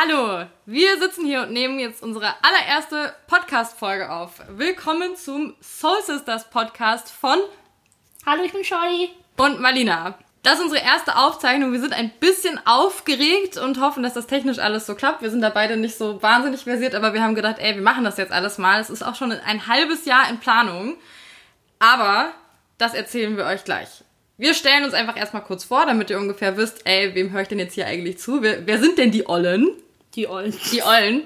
Hallo, wir sitzen hier und nehmen jetzt unsere allererste Podcast-Folge auf. Willkommen zum Soul Sisters Podcast von Hallo, ich bin Shorty. und Malina. Das ist unsere erste Aufzeichnung. Wir sind ein bisschen aufgeregt und hoffen, dass das technisch alles so klappt. Wir sind da beide nicht so wahnsinnig versiert, aber wir haben gedacht, ey, wir machen das jetzt alles mal. Es ist auch schon ein halbes Jahr in Planung. Aber das erzählen wir euch gleich. Wir stellen uns einfach erstmal kurz vor, damit ihr ungefähr wisst, ey, wem höre ich denn jetzt hier eigentlich zu? Wer, wer sind denn die Ollen? Die Ollen. Die Ollen.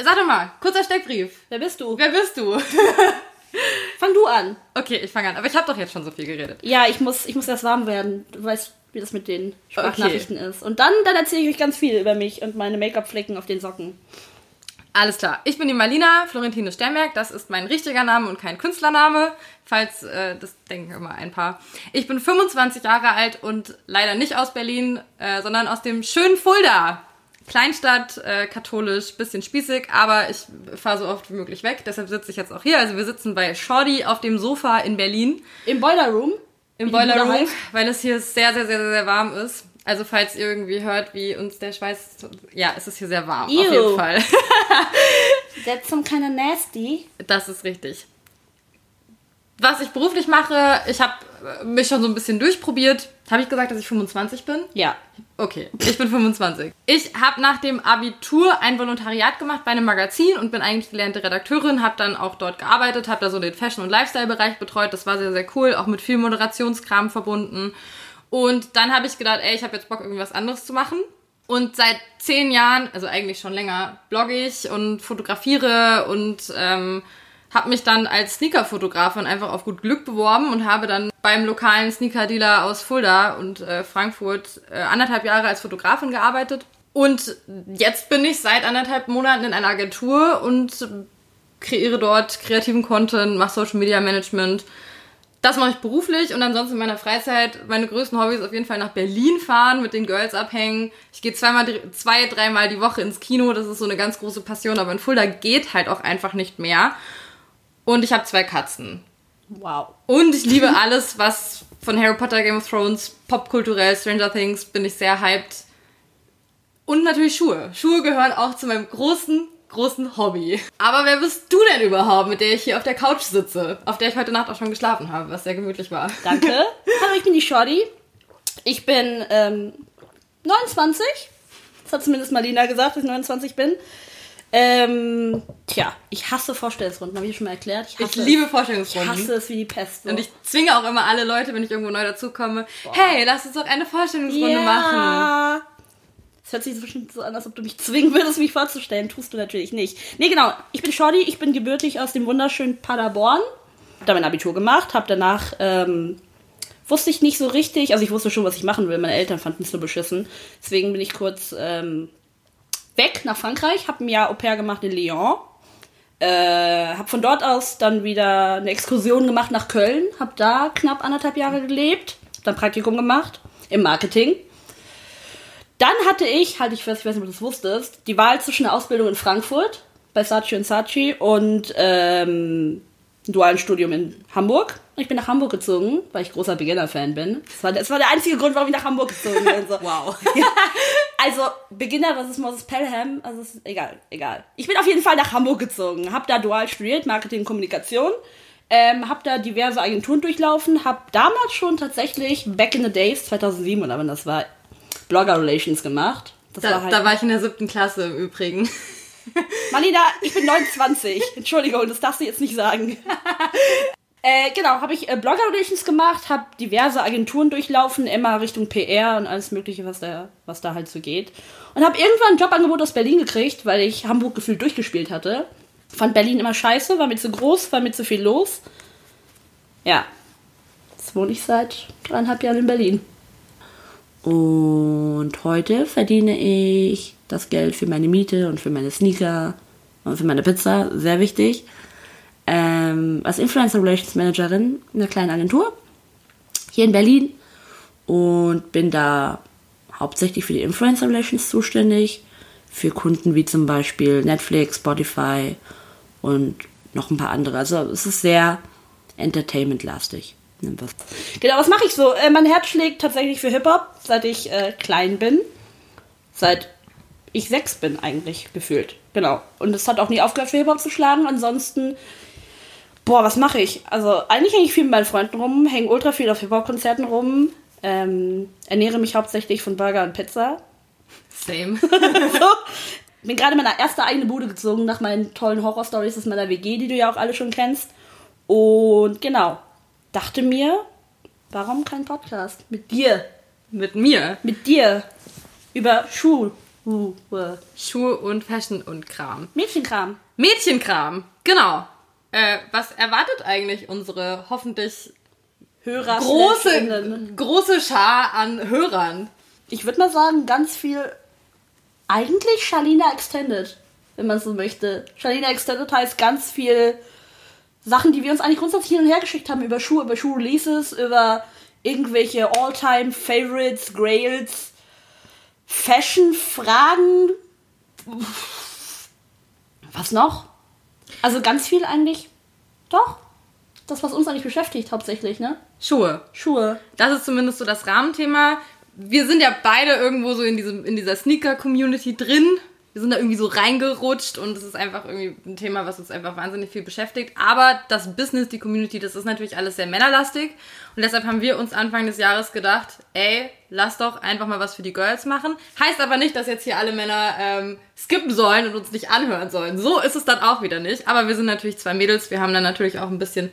Sag doch mal, kurzer Steckbrief. Wer bist du? Wer bist du? Fang du an. Okay, ich fange an. Aber ich habe doch jetzt schon so viel geredet. Ja, ich muss, ich muss erst warm werden. Du weißt, wie das mit den Sprachnachrichten ist. Und dann, dann erzähle ich euch ganz viel über mich und meine Make-up-Flecken auf den Socken. Alles klar. Ich bin die Marlina Florentine Sternberg. Das ist mein richtiger Name und kein Künstlername. Falls, äh, das denken immer ein paar. Ich bin 25 Jahre alt und leider nicht aus Berlin, äh, sondern aus dem schönen Fulda. Kleinstadt, äh, katholisch, bisschen spießig, aber ich fahre so oft wie möglich weg. Deshalb sitze ich jetzt auch hier. Also wir sitzen bei Shorty auf dem Sofa in Berlin. Im Boiler Room. Im Boiler Room, weil es hier sehr, sehr, sehr, sehr, sehr warm ist. Also falls ihr irgendwie hört, wie uns der Schweiß... Ja, es ist hier sehr warm, auf Ew. jeden Fall. That's some kind of nasty. Das ist richtig. Was ich beruflich mache, ich habe mich schon so ein bisschen durchprobiert. Habe ich gesagt, dass ich 25 bin? Ja. Okay, ich bin 25. Ich habe nach dem Abitur ein Volontariat gemacht bei einem Magazin und bin eigentlich gelernte Redakteurin, habe dann auch dort gearbeitet, habe da so den Fashion- und Lifestyle-Bereich betreut. Das war sehr, sehr cool, auch mit viel Moderationskram verbunden. Und dann habe ich gedacht, ey, ich habe jetzt Bock, irgendwas anderes zu machen. Und seit zehn Jahren, also eigentlich schon länger, blogge ich und fotografiere und ähm, habe mich dann als Sneaker-Fotografin einfach auf gut Glück beworben und habe dann beim lokalen Sneaker-Dealer aus Fulda und äh, Frankfurt äh, anderthalb Jahre als Fotografin gearbeitet. Und jetzt bin ich seit anderthalb Monaten in einer Agentur und kreiere dort kreativen Content, mache Social Media Management. Das mache ich beruflich und ansonsten in meiner Freizeit meine größten Hobbys auf jeden Fall nach Berlin fahren, mit den Girls abhängen. Ich gehe zweimal, zwei, dreimal die Woche ins Kino, das ist so eine ganz große Passion, aber in Fulda geht halt auch einfach nicht mehr. Und ich habe zwei Katzen. Wow. Und ich liebe alles, was von Harry Potter, Game of Thrones, popkulturell, Stranger Things, bin ich sehr hyped. Und natürlich Schuhe. Schuhe gehören auch zu meinem großen, großen Hobby. Aber wer bist du denn überhaupt, mit der ich hier auf der Couch sitze? Auf der ich heute Nacht auch schon geschlafen habe, was sehr gemütlich war. Danke. Hallo, ich bin die Shorty. Ich bin ähm, 29. Das hat zumindest Marlina gesagt, dass ich 29 bin. Ähm, tja, ich hasse Vorstellungsrunden, habe ich schon mal erklärt. Ich, Ich liebe es. Ich Vorstellungsrunden. hasse es wie die Pest. so. Und ich zwinge auch immer alle Leute, wenn ich irgendwo neu dazukomme, hey, lass uns doch eine Vorstellungsrunde machen. ja. Es hört sich so bestimmt so an, als ob du mich zwingen würdest, mich vorzustellen. Tust du natürlich nicht. Nee, genau. Ich bin Shorty, ich bin gebürtig aus dem wunderschönen Paderborn. Hab da mein Abitur gemacht, hab danach, ähm, wusste ich nicht so richtig, also ich wusste schon, was ich machen will. Meine Eltern fanden es nur beschissen. Deswegen bin ich kurz ähm, weg nach Frankreich, hab ein Jahr Au pair gemacht in Lyon. Äh, hab von dort aus dann wieder eine Exkursion gemacht nach Köln, hab da knapp anderthalb Jahre gelebt, dann Praktikum gemacht im Marketing. Dann hatte ich, halt ich fest, ich weiß nicht, ob du das wusstest, die Wahl zwischen einer Ausbildung in Frankfurt bei Saatchi Saatchi und ähm, dualen Studium in Hamburg. Und ich bin nach Hamburg gezogen, weil ich großer Beginner-Fan bin. Das war, das war der einzige Grund, warum ich nach Hamburg gezogen bin. So. Wow. Also, Beginner, was ist Moses Pelham? Also, ist egal, egal. Ich bin auf jeden Fall nach Hamburg gezogen. Hab da dual studiert, Marketing und Kommunikation. Ähm, hab da diverse Agenturen durchlaufen. Hab damals schon tatsächlich, back in the days, 2007 oder wann das war, Blogger Relations gemacht. Da, war halt. da war ich in der siebten Klasse im Übrigen. Marlina, ich bin 29. Entschuldigung, das darfst du jetzt nicht sagen. Äh, genau, habe ich äh, Blogger Relations gemacht, habe diverse Agenturen durchlaufen, immer Richtung PR und alles Mögliche, was da, was da halt so geht. Und habe irgendwann ein Jobangebot aus Berlin gekriegt, weil ich Hamburg gefühlt durchgespielt hatte. Fand Berlin immer scheiße, war mir zu groß, war mir zu viel los. Ja, jetzt wohne ich seit dreieinhalb Jahren in Berlin. Und heute verdiene ich das Geld für meine Miete und für meine Sneaker und für meine Pizza, sehr wichtig. Ähm, als Influencer Relations Managerin in einer kleinen Agentur hier in Berlin und bin da hauptsächlich für die Influencer Relations zuständig. Für Kunden wie zum Beispiel Netflix, Spotify und noch ein paar andere. Also es ist sehr entertainment-lastig. Genau, was mache ich so? Äh, mein Herz schlägt tatsächlich für Hip-Hop, seit ich äh, klein bin. Seit ich sechs bin eigentlich gefühlt. Genau. Und es hat auch nie aufgehört, für Hip-Hop zu schlagen. Ansonsten, boah, was mache ich? Also eigentlich hänge ich viel mit meinen Freunden rum, hänge ultra viel auf Hip-Hop-Konzerten rum, ähm, ernähre mich hauptsächlich von Burger und Pizza. Same. so. Bin gerade in meine erste eigene Bude gezogen nach meinen tollen Horror-Stories aus meiner WG, die du ja auch alle schon kennst. Und genau, dachte mir, warum kein Podcast? Mit dir. Mit mir. Mit dir. Über Schuhe. Schuhe und Fashion und Kram. Mädchenkram. Mädchenkram, genau. Äh, was erwartet eigentlich unsere hoffentlich Hörer große, große Schar an Hörern? Ich würde mal sagen, ganz viel. Eigentlich Shalina Extended, wenn man so möchte. Shalina Extended heißt ganz viel Sachen, die wir uns eigentlich grundsätzlich hin und her geschickt haben über Schuhe, über Schuh-Releases, über irgendwelche All-Time-Favorites, Grails, Fashion-Fragen. Was noch? Also ganz viel eigentlich. Doch. Das, was uns eigentlich beschäftigt, hauptsächlich, ne? Schuhe. Schuhe. Das ist zumindest so das Rahmenthema. Wir sind ja beide irgendwo so in, diesem, in dieser Sneaker-Community drin wir sind da irgendwie so reingerutscht und es ist einfach irgendwie ein Thema, was uns einfach wahnsinnig viel beschäftigt. Aber das Business, die Community, das ist natürlich alles sehr männerlastig. Und deshalb haben wir uns Anfang des Jahres gedacht, ey, lass doch einfach mal was für die Girls machen. Heißt aber nicht, dass jetzt hier alle Männer ähm, skippen sollen und uns nicht anhören sollen. So ist es dann auch wieder nicht. Aber wir sind natürlich zwei Mädels. Wir haben dann natürlich auch ein bisschen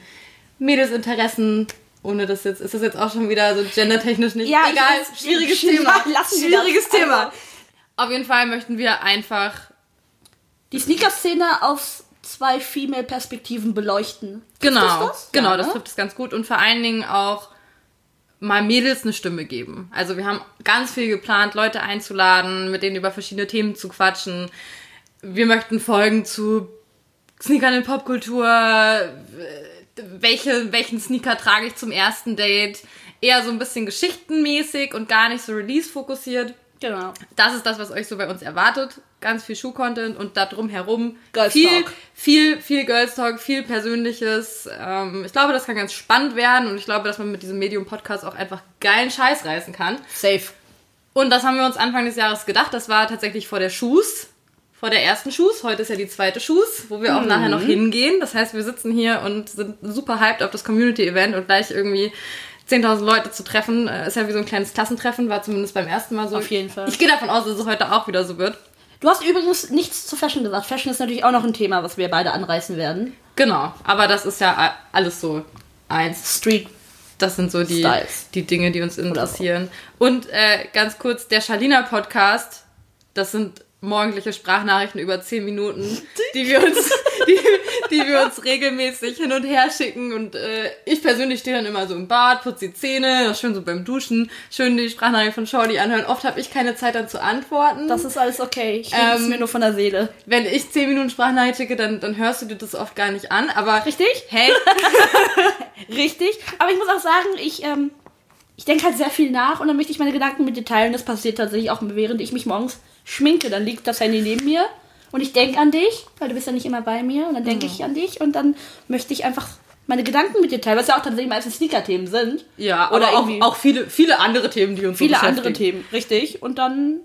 Mädelsinteressen ohne das jetzt, ist das jetzt auch schon wieder so gendertechnisch nicht ja, egal. Schwieriges Thema. Lassen Schwieriges Thema. Also, auf jeden Fall möchten wir einfach die Sneaker-Szene aus zwei Female-Perspektiven beleuchten. Genau, das? genau, ja, das trifft es ganz gut und vor allen Dingen auch mal Mädels eine Stimme geben. Also wir haben ganz viel geplant, Leute einzuladen, mit denen über verschiedene Themen zu quatschen. Wir möchten Folgen zu Sneakern in Popkultur, welche, welchen Sneaker trage ich zum ersten Date, eher so ein bisschen geschichtenmäßig und gar nicht so release-fokussiert. Genau. Das ist das, was euch so bei uns erwartet. Ganz viel Schuh-Content und da drum herum Girls viel, Talk. viel, viel Girls Talk, viel Persönliches. Ähm, ich glaube, das kann ganz spannend werden und ich glaube, dass man mit diesem Medium-Podcast auch einfach geilen Scheiß reißen kann. Safe. Und das haben wir uns Anfang des Jahres gedacht. Das war tatsächlich vor der Schuss, vor der ersten Schuss. Heute ist ja die zweite Schuss, wo wir auch mhm. nachher noch hingehen. Das heißt, wir sitzen hier und sind super hyped auf das Community-Event und gleich irgendwie 10.000 Leute zu treffen. Äh, ist ja wie so ein kleines Klassentreffen, war zumindest beim ersten Mal so. Auf jeden Fall. Ich gehe davon aus, dass es heute auch wieder so wird. Du hast übrigens nichts zu Fashion gesagt. Fashion ist natürlich auch noch ein Thema, was wir beide anreißen werden. Genau, aber das ist ja alles so eins. Street. Das sind so die, die Dinge, die uns interessieren. Und äh, ganz kurz, der Schalina Podcast, das sind morgendliche Sprachnachrichten über 10 Minuten, die wir uns, die, die wir uns regelmäßig hin und her schicken. Und äh, ich persönlich stehe dann immer so im Bad, putze die Zähne, schön so beim Duschen, schön die Sprachnachricht von Shorty anhören. Oft habe ich keine Zeit dann zu antworten. Das ist alles okay. Ich rede ähm, es mir nur von der Seele. Wenn ich 10 Minuten Sprachnachricht schicke, dann, dann hörst du dir das oft gar nicht an. Aber Richtig? Hey. Richtig. Aber ich muss auch sagen, ich, ähm, ich denke halt sehr viel nach und dann möchte ich meine Gedanken mit dir teilen. Das passiert tatsächlich auch, während ich mich morgens schminke. Dann liegt das Handy neben mir und ich denke an dich, weil du bist ja nicht immer bei mir und dann denke mhm. ich an dich und dann möchte ich einfach meine Gedanken mit dir teilen, was ja auch tatsächlich meistens Sneaker-Themen sind. Ja, oder auch, auch viele, viele andere Themen, die uns Viele so andere Themen, richtig. Und dann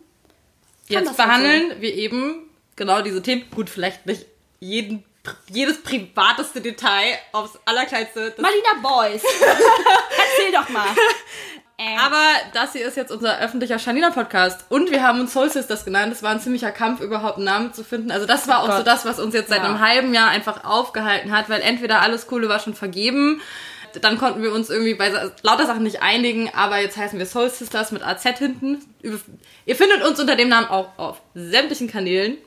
jetzt behandeln halt so. wir eben genau diese Themen. Gut, vielleicht nicht jeden jedes privateste Detail aufs allerkleinste. Marina Boys. Erzähl doch mal. Äh. Aber das hier ist jetzt unser öffentlicher Shanina-Podcast. Und wir haben uns Soul Sisters genannt. Das war ein ziemlicher Kampf, überhaupt einen Namen zu finden. Also das war oh auch Gott. so das, was uns jetzt seit ja. einem halben Jahr einfach aufgehalten hat, weil entweder alles Coole war schon vergeben, dann konnten wir uns irgendwie bei lauter Sachen nicht einigen, aber jetzt heißen wir Soul Sisters mit AZ hinten. Ihr findet uns unter dem Namen auch auf sämtlichen Kanälen.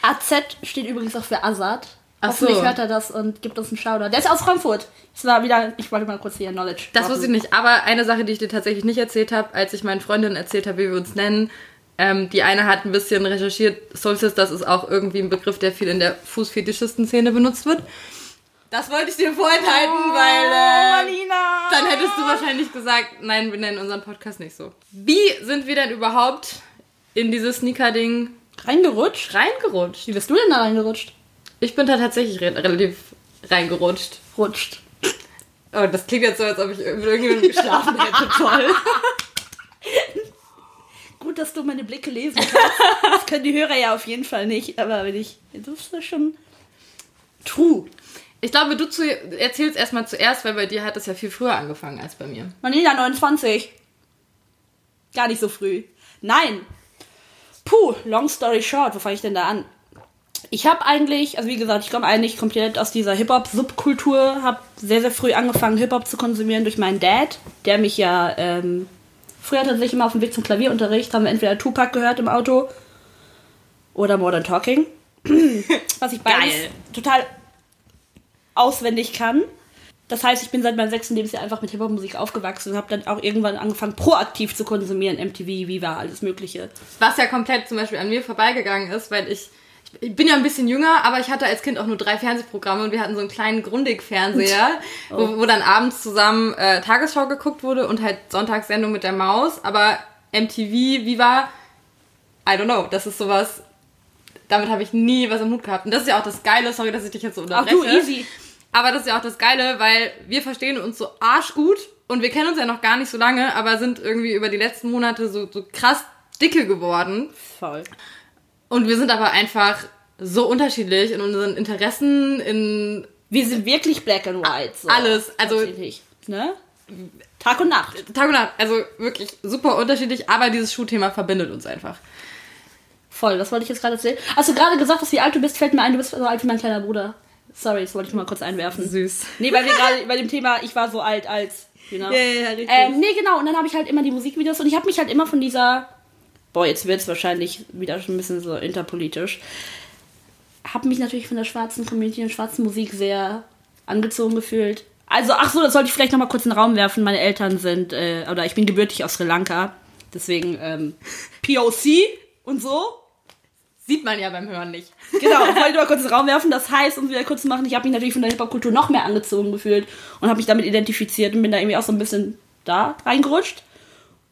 AZ steht übrigens auch für Azad. Ach Hoffentlich so. hört er das und gibt uns einen Shoutout. Der ist aus Frankfurt. Das war wieder, ich wollte mal kurz hier Knowledge. Das wusste ich nicht, aber eine Sache, die ich dir tatsächlich nicht erzählt habe, als ich meinen Freundinnen erzählt habe, wie wir uns nennen, ähm, die eine hat ein bisschen recherchiert, Soul Sisters ist auch irgendwie ein Begriff, der viel in der Fußfetischisten-Szene benutzt wird. Das wollte ich dir vorenthalten, oh, weil äh, dann hättest du wahrscheinlich gesagt, nein, wir nennen unseren Podcast nicht so. Wie sind wir denn überhaupt in dieses Sneaker-Ding reingerutscht? Reingerutscht. Wie bist du denn da reingerutscht? Ich bin da tatsächlich re relativ reingerutscht. Rutscht. Oh, das klingt jetzt so, als ob ich mit irgendjemandem geschlafen hätte. Toll. Gut, dass du meine Blicke lesen kannst. Das können die Hörer ja auf jeden Fall nicht, aber wenn ich. Das ist schon true. Ich glaube, du zu, erzählst erstmal zuerst, weil bei dir hat das ja viel früher angefangen als bei mir. Manila 29. Gar nicht so früh. Nein. Puh, long story short, wo fange ich denn da an? Ich habe eigentlich, also wie gesagt, ich komme eigentlich komplett aus dieser Hip-Hop-Subkultur, habe sehr, sehr früh angefangen, Hip-Hop zu konsumieren durch meinen Dad, der mich ja ähm, früher tatsächlich immer auf dem Weg zum Klavierunterricht, haben wir entweder Tupac gehört im Auto oder Modern Talking. Was ich beides Geil. total auswendig kann. Das heißt, ich bin seit meinem sechsten Lebensjahr einfach mit Hip-Hop-Musik aufgewachsen und habe dann auch irgendwann angefangen, proaktiv zu konsumieren. MTV, Viva, alles Mögliche. Was ja komplett zum Beispiel an mir vorbeigegangen ist, weil ich, ich bin ja ein bisschen jünger, aber ich hatte als Kind auch nur drei Fernsehprogramme und wir hatten so einen kleinen Grundig-Fernseher, wo, wo dann abends zusammen äh, Tagesschau geguckt wurde und halt Sonntagssendung mit der Maus. Aber MTV, Viva, I don't know, das ist sowas, damit habe ich nie was im Hut gehabt. Und das ist ja auch das Geile, sorry, dass ich dich jetzt so unterbreche. du, easy. Aber das ist ja auch das Geile, weil wir verstehen uns so arschgut und wir kennen uns ja noch gar nicht so lange, aber sind irgendwie über die letzten Monate so, so krass dicke geworden. Voll. Und wir sind aber einfach so unterschiedlich in unseren Interessen, in Wir sind wirklich black and white. So. Alles, also- Ne? Tag und Nacht. Tag und Nacht. Also wirklich super unterschiedlich, aber dieses Schuhthema verbindet uns einfach. Voll, das wollte ich jetzt gerade erzählen. Hast du gerade gesagt, dass wie alt du bist? Fällt mir ein, du bist so alt wie mein kleiner Bruder. Sorry, das wollte ich nur mal kurz einwerfen. Süß. Nee, weil wir gerade bei dem Thema, ich war so alt als, know. Ja, ja, ja, richtig. Ähm, nee, genau. Und dann habe ich halt immer die Musikvideos und ich habe mich halt immer von dieser, boah, jetzt wird es wahrscheinlich wieder schon ein bisschen so interpolitisch, habe mich natürlich von der schwarzen Community und schwarzen Musik sehr angezogen gefühlt. Also, ach so, das sollte ich vielleicht noch mal kurz in den Raum werfen. Meine Eltern sind, äh, oder ich bin gebürtig aus Sri Lanka. Deswegen ähm, POC und so. Sieht man ja beim Hören nicht. Genau, ich wollte mal kurz in den Raum werfen. Das heißt, um es wieder kurz zu machen, ich habe mich natürlich von der Hip-Hop-Kultur noch mehr angezogen gefühlt und habe mich damit identifiziert und bin da irgendwie auch so ein bisschen da reingerutscht.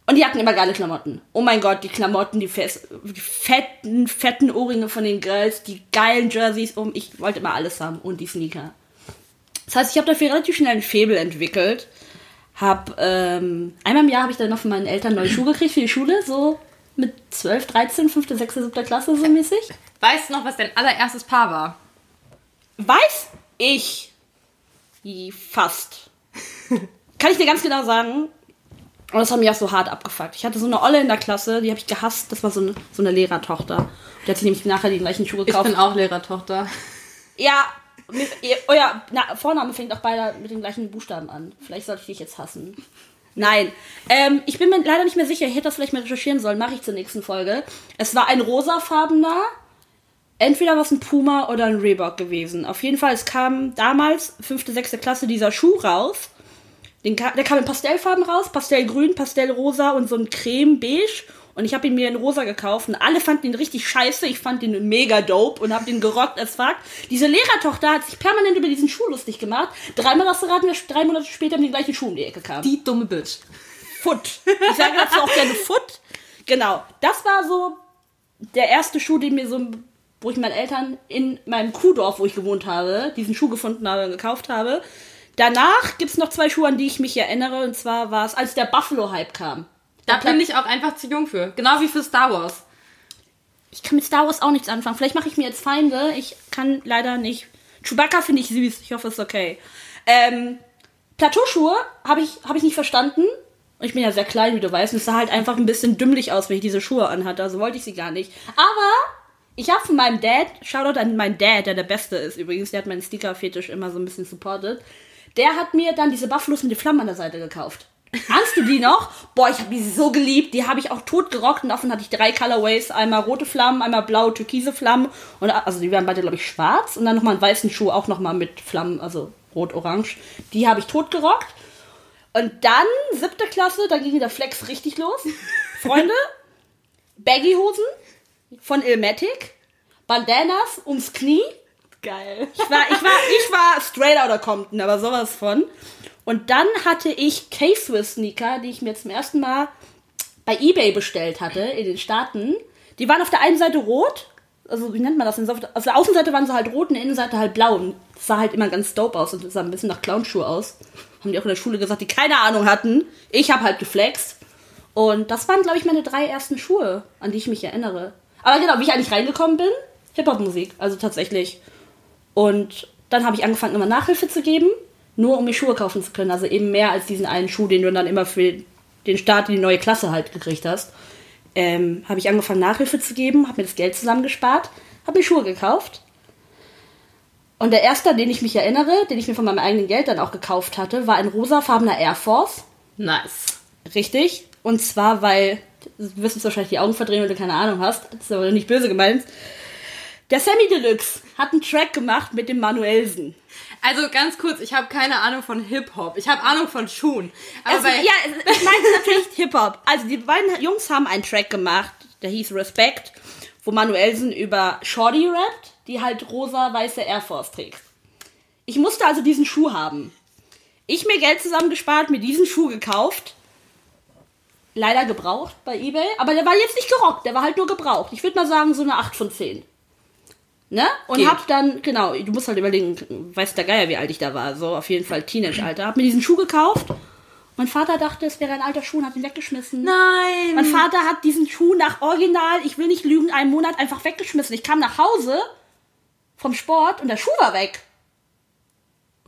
Und die hatten immer geile Klamotten. Oh mein Gott, die Klamotten, die, die fetten, fetten Ohrringe von den Girls, die geilen Jerseys um. Ich wollte immer alles haben und die Sneaker. Das heißt, ich habe dafür relativ schnell ein Faible entwickelt. Hab, ähm, einmal im Jahr habe ich dann noch von meinen Eltern neue Schuhe gekriegt für die Schule, so mit 12, 13, 5., 6., 7. Klasse so mäßig. Weißt du noch, was dein allererstes Paar war? Weiß ich fast. Kann ich dir ganz genau sagen. Und das hat mich auch so hart abgefuckt. Ich hatte so eine Olle in der Klasse, die habe ich gehasst. Das war so eine, so eine Lehrertochter. Die hat sich nämlich nachher die gleichen Schuhe Ich gekauft. bin auch Lehrertochter. Ja, mit, ihr, euer na, Vorname fängt auch beide mit den gleichen Buchstaben an. Vielleicht sollte ich dich jetzt hassen. Nein, ähm, ich bin mir leider nicht mehr sicher. Ich hätte das vielleicht mal recherchieren sollen. Mache ich zur nächsten Folge. Es war ein rosafarbener, entweder was ein Puma oder ein Reebok gewesen. Auf jeden Fall, es kam damals, fünfte, sechste Klasse, dieser Schuh raus. Den, der kam in Pastellfarben raus, Pastellgrün, Pastellrosa und so ein Creme-Beige. Und ich habe ihn mir in rosa gekauft und alle fanden ihn richtig scheiße. Ich fand ihn mega dope und habe den gerockt as fuck. Diese Lehrertochter hat sich permanent über diesen Schuh lustig gemacht. Dreimal hast du raten, wer drei Monate später mit dem gleichen Schuh um die Ecke kam. Die dumme Bitch. Foot. Ich sage dazu auch gerne Foot. Genau. Das war so der erste Schuh, den mir so, wo ich meinen Eltern in meinem Kuhdorf, wo ich gewohnt habe, diesen Schuh gefunden habe und gekauft habe. Danach gibt's noch zwei Schuhe, an die ich mich erinnere. Und zwar war es, als der Buffalo-Hype kam. Da bin ich auch einfach zu jung für. Genau wie für Star Wars. Ich kann mit Star Wars auch nichts anfangen. Vielleicht mache ich mir jetzt Feinde. Ich kann leider nicht. Chewbacca finde ich süß. Ich hoffe, es ist okay. Ähm, Plateauschuhe habe ich, hab ich nicht verstanden. Und ich bin ja sehr klein, wie du weißt. Und es sah halt einfach ein bisschen dümmlich aus, wenn ich diese Schuhe anhatte. Also wollte ich sie gar nicht. Aber ich habe von meinem Dad, Shoutout an meinen Dad, der der Beste ist übrigens. Der hat meinen Sticker-Fetisch immer so ein bisschen supportet. Der hat mir dann diese Buffalos mit den Flammen an der Seite gekauft. Ahnst du die noch? Boah, ich habe die so geliebt. Die habe ich auch tot gerockt und davon hatte ich drei Colorways. Einmal rote Flammen, einmal blau, türkise Flammen. Und, also die waren beide, glaube ich, schwarz. Und dann nochmal einen weißen Schuh, auch nochmal mit Flammen, also rot-orange. Die habe ich tot gerockt. Und dann, siebte Klasse, da ging der Flex richtig los. Freunde, Baggy-Hosen von Ilmatic, Bandanas ums Knie. Geil. Ich war, ich war, ich war straight outta Compton, aber sowas von. Und dann hatte ich K-Swiss-Sneaker, die ich mir zum ersten Mal bei Ebay bestellt hatte in den Staaten. Die waren auf der einen Seite rot, also wie nennt man das denn? Auf der, Außenseite waren sie halt rot und Innenseite halt blau. Und das sah halt immer ganz dope aus und sah ein bisschen nach Clownschuhe aus. Haben die auch in der Schule gesagt, die keine Ahnung hatten. Ich habe halt geflext. Und das waren, glaube ich, meine drei ersten Schuhe, an die ich mich erinnere. Aber genau, wie ich eigentlich reingekommen bin, Hip-Hop-Musik, also tatsächlich. Und dann habe ich angefangen, immer Nachhilfe zu geben, nur um mir Schuhe kaufen zu können. Also eben mehr als diesen einen Schuh, den du dann immer für den Start in die neue Klasse halt gekriegt hast. Ähm, habe ich angefangen, Nachhilfe zu geben, habe mir das Geld zusammengespart, habe mir Schuhe gekauft. Und der erste, an den ich mich erinnere, den ich mir von meinem eigenen Geld dann auch gekauft hatte, war ein rosafarbener Air Force. Nice. Richtig. Und zwar, weil, du wirst uns wahrscheinlich die Augen verdrehen, wenn du keine Ahnung hast. Das ist aber nicht böse gemeint. Der Sammy Deluxe hat einen Track gemacht mit dem Manuelsen. Also ganz kurz, ich habe keine Ahnung von Hip-Hop. Ich habe Ahnung von Schuhen. Aber Also, ja, ich meine natürlich Hip-Hop. Also die beiden Jungs haben einen Track gemacht, der hieß Respect, wo Manuelsen über Shorty rappt, die halt rosa-weiße Air Force trägt. Ich musste also diesen Schuh haben. Ich mir Geld zusammengespart, mir diesen Schuh gekauft. Leider gebraucht bei Ebay. Aber der war jetzt nicht gerockt, der war halt nur gebraucht. Ich würde mal sagen, so eine 8 von 10. Ne? Und Geht. hab dann, genau, du musst halt überlegen, weiß der Geier, wie alt ich da war. So auf jeden Fall Teenage-Alter. Hab mir diesen Schuh gekauft. Mein Vater dachte, es wäre ein alter Schuh und hat ihn weggeschmissen. nein. Mein Vater hat diesen Schuh nach Original, ich will nicht lügen, einem Monat einfach weggeschmissen. Ich kam nach Hause vom Sport und der Schuh war weg.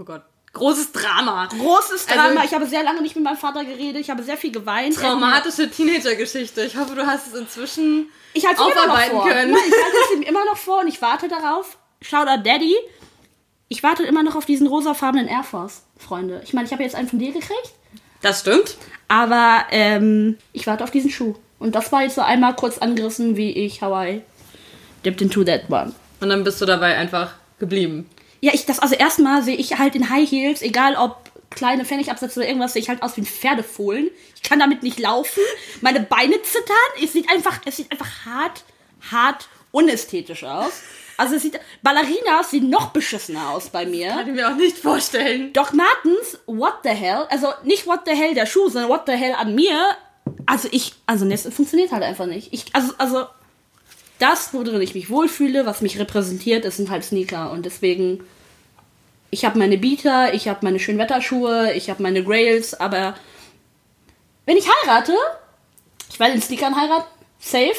oh Gott. Großes Drama. Großes Drama. Also- ich habe sehr lange nicht mit meinem Vater geredet. Ich habe sehr viel geweint. Traumatische Teenager-Geschichte. Ich hoffe, du hast es inzwischen Ich halte aufarbeiten vor. können. Nein, ich halte es ihm immer noch vor und ich warte darauf. Shoutout Daddy. Ich warte immer noch auf diesen rosafarbenen Air Force, Freunde. Ich meine, ich habe jetzt einen von dir gekriegt, Das stimmt. aber ähm, ich warte auf diesen Schuh. Und das war jetzt so einmal kurz angerissen, wie ich Hawaii dipped into that one. Und dann bist du dabei einfach geblieben. Ja, ich das also erstmal sehe ich halt in High Heels, egal ob kleine Pfennigabsätze oder irgendwas, sehe ich halt aus wie ein Pferdefohlen. Ich kann damit nicht laufen. Meine Beine zittern. Es sieht einfach, es sieht einfach hart, hart unästhetisch aus. Also es sieht, Ballerinas sehen noch beschissener aus bei mir. Kann ich mir auch nicht vorstellen. Doc Martens, what the hell? Also nicht what the hell der Schuh, sondern what the hell an mir. Also ich, also ne, es funktioniert halt einfach nicht. Ich, also, also das, worin ich mich wohlfühle, was mich repräsentiert, das sind halt Sneaker und deswegen. Ich habe meine Beater, ich habe meine Schönwetterschuhe, ich habe meine Grails, aber wenn ich heirate, ich werde in Sneakern heiraten, safe,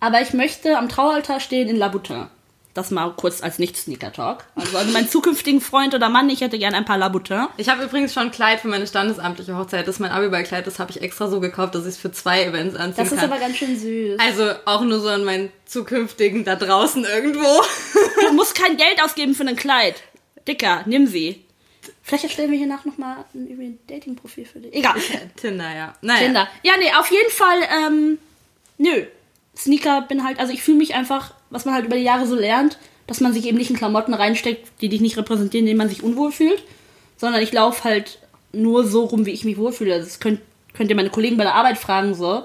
aber ich möchte am Traualtar stehen in Laboutin. Das mal kurz als Nicht-Sneaker-Talk. Also, also meinen zukünftigen Freund oder Mann, ich hätte gern ein paar Laboutin. Ich habe übrigens schon ein Kleid für meine standesamtliche Hochzeit. Das ist mein Abiballkleid. Das habe ich extra so gekauft, dass ich es für zwei Events anziehen Das ist kann. aber ganz schön süß. also auch nur so an meinen zukünftigen da draußen irgendwo. Du musst kein Geld ausgeben für ein Kleid. Dicker, nimm sie. Vielleicht erstellen wir hier nach nochmal ein Dating-Profil für dich. Egal. Tinder, ja. Naja. Kinder. Ja, nee, auf jeden Fall, ähm, nö. Sneaker bin halt, also ich fühle mich einfach, was man halt über die Jahre so lernt, dass man sich eben nicht in Klamotten reinsteckt, die dich nicht repräsentieren, in denen man sich unwohl fühlt, sondern ich laufe halt nur so rum, wie ich mich wohlfühle. Das könnt, könnt ihr meine Kollegen bei der Arbeit fragen, so.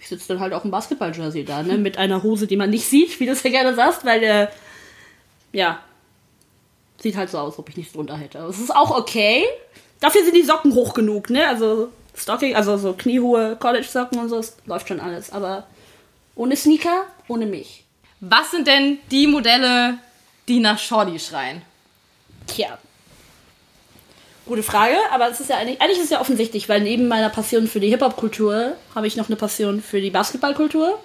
Ich sitze dann halt auch im Basketball-Jersey da, ne, mit einer Hose, die man nicht sieht, wie du es ja gerne sagst, weil, äh, ja, sieht halt so aus, ob ich nichts drunter hätte. Aber es ist auch okay. Dafür sind die Socken hoch genug, ne? Also Stocking, also so kniehohe College-Socken und so, es läuft schon alles. Aber ohne Sneaker, ohne mich. Was sind denn die Modelle, die nach Shorty schreien? Tja. Gute Frage, aber es ist ja eigentlich, eigentlich ist es ja offensichtlich, weil neben meiner Passion für die Hip-Hop-Kultur habe ich noch eine Passion für die Basketballkultur.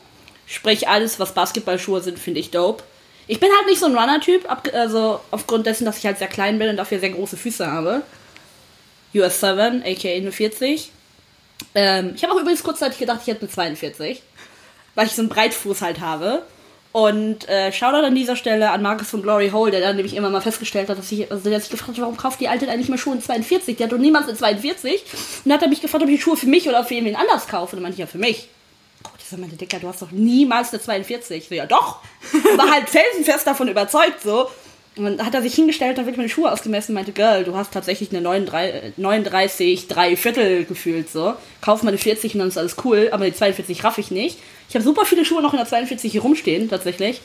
Sprich, alles, was Basketballschuhe sind, finde ich dope. Ich bin halt nicht so ein Runner-Typ, also aufgrund dessen, dass ich halt sehr klein bin und dafür sehr große Füße habe. US 7, aka 40. Ähm, ich habe auch übrigens kurzzeitig gedacht, ich hätte eine 42, weil ich so einen Breitfuß halt habe. Und äh, Shoutout an dieser Stelle an Marcus von Glory Hole, der dann nämlich immer mal festgestellt hat, dass ich, also der sich gefragt, hat, warum kauft die Alte eigentlich mehr Schuhe in 42? Die hat doch niemals eine 42. Und dann hat er mich gefragt, ob ich die Schuhe für mich oder für jemanden anders kaufe. Und dann meinte ich, ja, für mich. Dieser meinte, Dicker, du hast doch niemals eine 42. Ich so, ja doch. War halt felsenfest davon überzeugt, so. Und dann hat er sich hingestellt, dann wirklich meine Schuhe ausgemessen und meinte, Girl, du hast tatsächlich eine 39, äh, 39 drei Viertel gefühlt, so. Kauf mal eine 40 und dann ist alles cool, aber die 42 raff ich nicht. Ich habe super viele Schuhe noch in der 42 hier rumstehen, tatsächlich.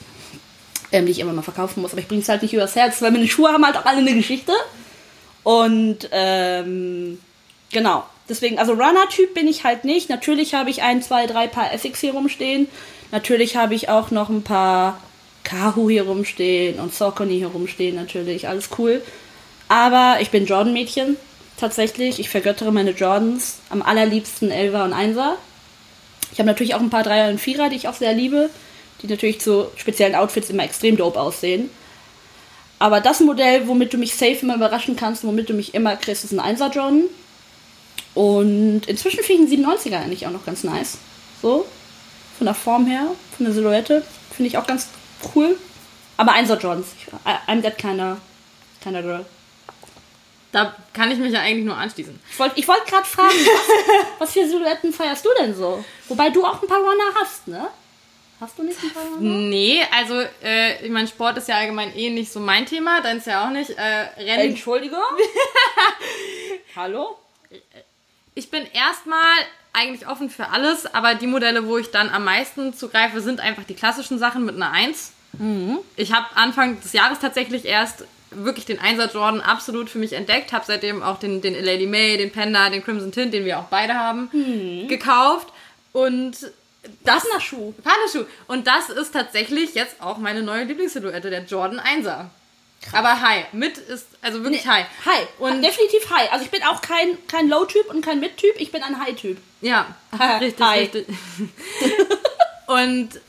Ähm, die ich immer mal verkaufen muss, aber ich bring's halt nicht übers Herz, weil meine Schuhe haben halt auch alle eine Geschichte. Und, ähm, genau. Deswegen, also Runner-Typ bin ich halt nicht. Natürlich habe ich ein, zwei, drei Paar Essex hier rumstehen. Natürlich habe ich auch noch ein paar Kahu hier rumstehen und Saucony hier rumstehen, natürlich. Alles cool. Aber ich bin Jordan-Mädchen. Tatsächlich. Ich vergöttere meine Jordans. Am allerliebsten 11er und 1er. Ich habe natürlich auch ein paar Dreier und Vierer, die ich auch sehr liebe, die natürlich zu speziellen Outfits immer extrem dope aussehen. Aber das Modell, womit du mich safe immer überraschen kannst, womit du mich immer kriegst, ist ein 1er Jordan. Und inzwischen finde ich einen 97er eigentlich auch noch ganz nice. So, von der Form her, von der Silhouette, finde ich auch ganz cool. Aber 1er Jordans, I'm that kleiner, kleiner Girl. Da kann ich mich ja eigentlich nur anschließen. Ich wollte ich wollt gerade fragen, was, was für Silhouetten feierst du denn so? Wobei du auch ein paar Runner hast, ne? Hast du nicht ein paar Runner? Nee, also äh, ich meine, Sport ist ja allgemein eh nicht so mein Thema, deins ja auch nicht. Äh, Rennen. Entschuldigung? Hallo? Ich bin erstmal eigentlich offen für alles, aber die Modelle, wo ich dann am meisten zugreife, sind einfach die klassischen Sachen mit einer 1. Ich habe Anfang des Jahres tatsächlich erst wirklich den 1er Jordan absolut für mich entdeckt, habe seitdem auch den, den Lady May, den Panda, den Crimson Tint, den wir auch beide haben, gekauft und das Passender Schuh. Pandeschuh. Und das ist tatsächlich jetzt auch meine neue Lieblingssilhouette, der Jordan 1er. Aber High. Mit ist, also wirklich High. High. Und definitiv High. Also ich bin auch kein, kein Low-Typ und kein Mid-Typ, ich bin ein High-Typ. Ja, richtig, High. richtig. Und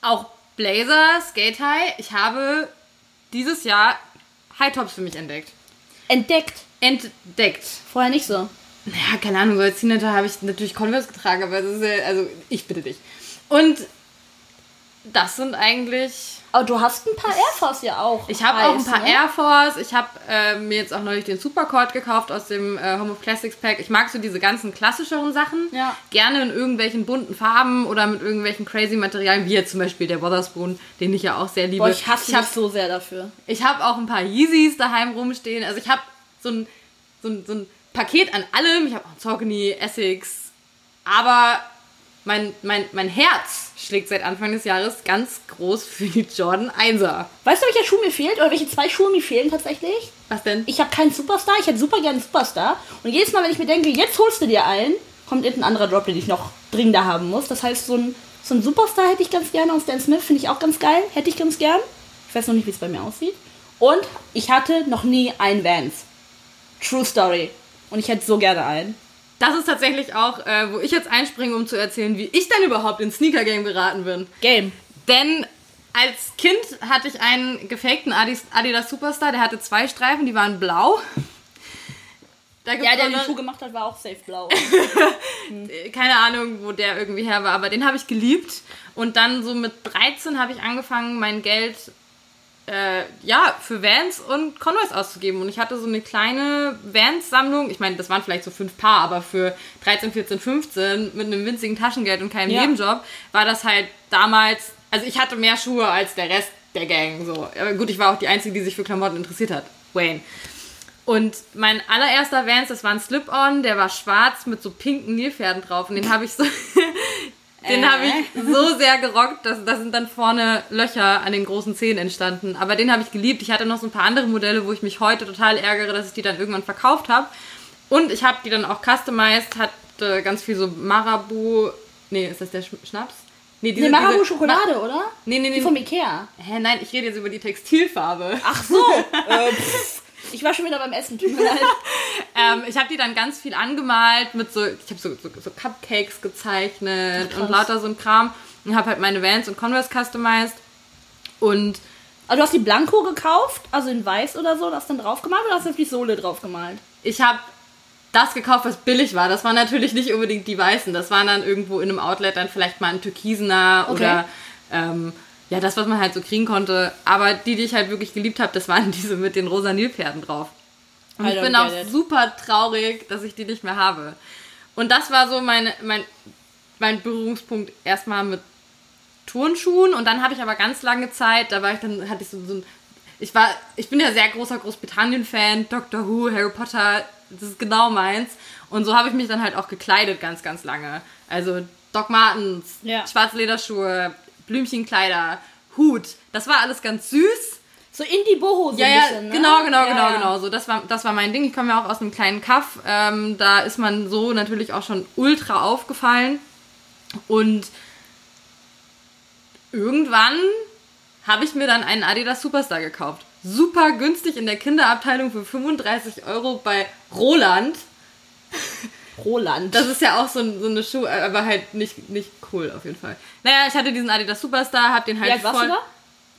auch Blazer, Skate High. Ich habe dieses Jahr High Tops für mich entdeckt. Entdeckt. Entdeckt. Vorher nicht so. Naja, keine Ahnung, als Teenager habe ich natürlich Converse getragen, aber das ist ja, also ich bitte dich. Und das sind eigentlich. Aber du hast ein paar Air Force ja auch. Ich habe auch ein paar ne? Air Force. Ich habe äh, mir jetzt auch neulich den Supercord gekauft aus dem äh, Home of Classics Pack. Ich mag so diese ganzen klassischeren Sachen. Ja. Gerne in irgendwelchen bunten Farben oder mit irgendwelchen crazy Materialien, wie jetzt zum Beispiel der Wotherspoon, den ich ja auch sehr liebe. Boah, ich hasse ich habe mich so sehr dafür. ich hab auch ein paar Yeezys daheim rumstehen. Also ich habe so ein, so, ein, so ein Paket an allem. Ich habe auch Saucony, Essex. Aber mein, mein, mein Herz schlägt seit Anfang des Jahres ganz groß für die Jordan 1er. Weißt du, welcher Schuh mir fehlt? Oder welche zwei Schuhe mir fehlen tatsächlich? Was denn? Ich habe keinen Superstar, ich hätte super gerne einen Superstar. Und jedes Mal, wenn ich mir denke, jetzt holst du dir einen, kommt irgendein anderer Drop, den ich noch dringender haben muss. Das heißt, so ein, so ein Superstar hätte ich ganz gerne aus Dan Smith, finde ich auch ganz geil. Hätte ich ganz gern. Ich weiß noch nicht, wie es bei mir aussieht. Und ich hatte noch nie einen Vans. True Story. Und ich hätte so gerne einen. Das ist tatsächlich auch, äh, wo ich jetzt einspringe, um zu erzählen, wie ich dann überhaupt ins Sneaker-Game geraten bin. Game. Denn als Kind hatte ich einen gefakten Adidas Superstar, der hatte zwei Streifen, die waren blau. Ja, der den Schuh gemacht hat, war auch safe blau. keine Ahnung, wo der irgendwie her war, aber den habe ich geliebt. Und dann so mit 13 habe ich angefangen, mein Geld äh, ja, für Vans und Converse auszugeben. Und ich hatte so eine kleine Vans-Sammlung. Ich meine, das waren vielleicht so fünf Paar, aber für 13, 14, 15 mit einem winzigen Taschengeld und keinem Ja. Nebenjob war das halt damals. Also ich hatte mehr Schuhe als der Rest der Gang. So. Aber gut, ich war auch die Einzige, die sich für Klamotten interessiert hat. Wayne. Und mein allererster Vans, das war ein Slip-On, der war schwarz mit so pinken Nilpferden drauf. Und den habe ich so. den habe ich so sehr gerockt, dass da sind dann vorne Löcher an den großen Zehen entstanden. Aber den habe ich geliebt. Ich hatte noch so ein paar andere Modelle, wo ich mich heute total ärgere, dass ich die dann irgendwann verkauft habe. Und ich habe die dann auch customized, hatte ganz viel so Marabu. Nee, ist das der Sch Schnaps? Nee, Die Marabu Schokolade, oder? Nee, nee, nee. Die vom Ikea. Hä, nein, ich rede jetzt über die Textilfarbe. Ach so. äh, pff. Ich war schon wieder beim Essen, tut mir leid. Ähm, ich habe die dann ganz viel angemalt mit so, ich habe so, so, so Cupcakes gezeichnet Ach, und lauter so ein Kram und habe halt meine Vans und Converse customized und Also du hast die Blanco gekauft, also in weiß oder so, und hast dann drauf gemalt oder hast du auf die Sohle drauf gemalt? ich habe das gekauft, was billig war. Das waren natürlich nicht unbedingt die weißen. Das waren dann irgendwo in einem Outlet dann vielleicht mal ein türkisener Okay. oder ähm, ja, das, was man halt so kriegen konnte. Aber die, die ich halt wirklich geliebt habe, das waren diese mit den rosa Nilpferden drauf. Und I ich bin auch it. super traurig, dass ich die nicht mehr habe. Und das war so meine, mein, mein Berührungspunkt erstmal mit Turnschuhen. Und dann habe ich aber ganz lange Zeit, da war ich dann, hatte ich so, so ein. Ich war, ich bin ja sehr großer Großbritannien-Fan, Doctor Who, Harry Potter, das ist genau meins. Und so habe ich mich dann halt auch gekleidet ganz, ganz lange. Also Doc Martens, Ja. schwarze Lederschuhe, Blümchenkleider, Hut. Das war alles ganz süß. So Indie-Boho so Ja, ein bisschen, ne? genau, genau, Ja, genau, ja. genau. So, das war, das war mein Ding. Ich komme ja auch aus einem kleinen Kaff. Ähm, da ist man so natürlich auch schon ultra aufgefallen. Und irgendwann habe ich mir dann einen Adidas Superstar gekauft. Super günstig in der Kinderabteilung für 35 Euro bei Roland. Roland. Das ist ja auch so, so eine Schuh, aber halt nicht, nicht cool auf jeden Fall. Naja, ich hatte diesen Adidas Superstar, hab den halt Wie alt warst voll. du da?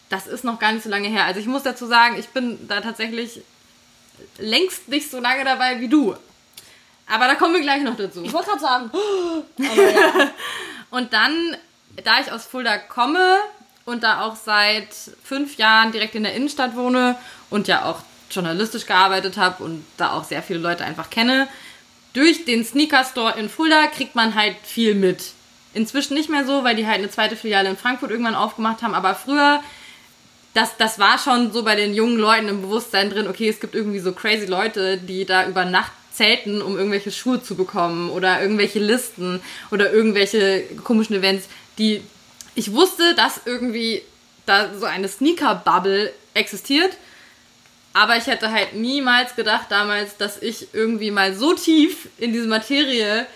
Das ist noch gar nicht so lange her. Also ich muss dazu sagen, ich bin da tatsächlich längst nicht so lange dabei wie du. Aber da kommen wir gleich noch dazu. Ich wollte gerade sagen. Ja. Und dann, da ich aus Fulda komme und da auch seit fünf Jahren direkt in der Innenstadt wohne und ja auch journalistisch gearbeitet habe und da auch sehr viele Leute einfach kenne, durch den Sneaker Store in Fulda kriegt man halt viel mit. Inzwischen nicht mehr so, weil die halt eine zweite Filiale in Frankfurt irgendwann aufgemacht haben, aber früher das, das war schon so bei den jungen Leuten im Bewusstsein drin, okay, es gibt irgendwie so crazy Leute, die da über Nacht zelten, um irgendwelche Schuhe zu bekommen oder irgendwelche Listen oder irgendwelche komischen Events, die ich wusste, dass irgendwie da so eine Sneaker-Bubble existiert, aber ich hätte halt niemals gedacht damals, dass ich irgendwie mal so tief in diese Materie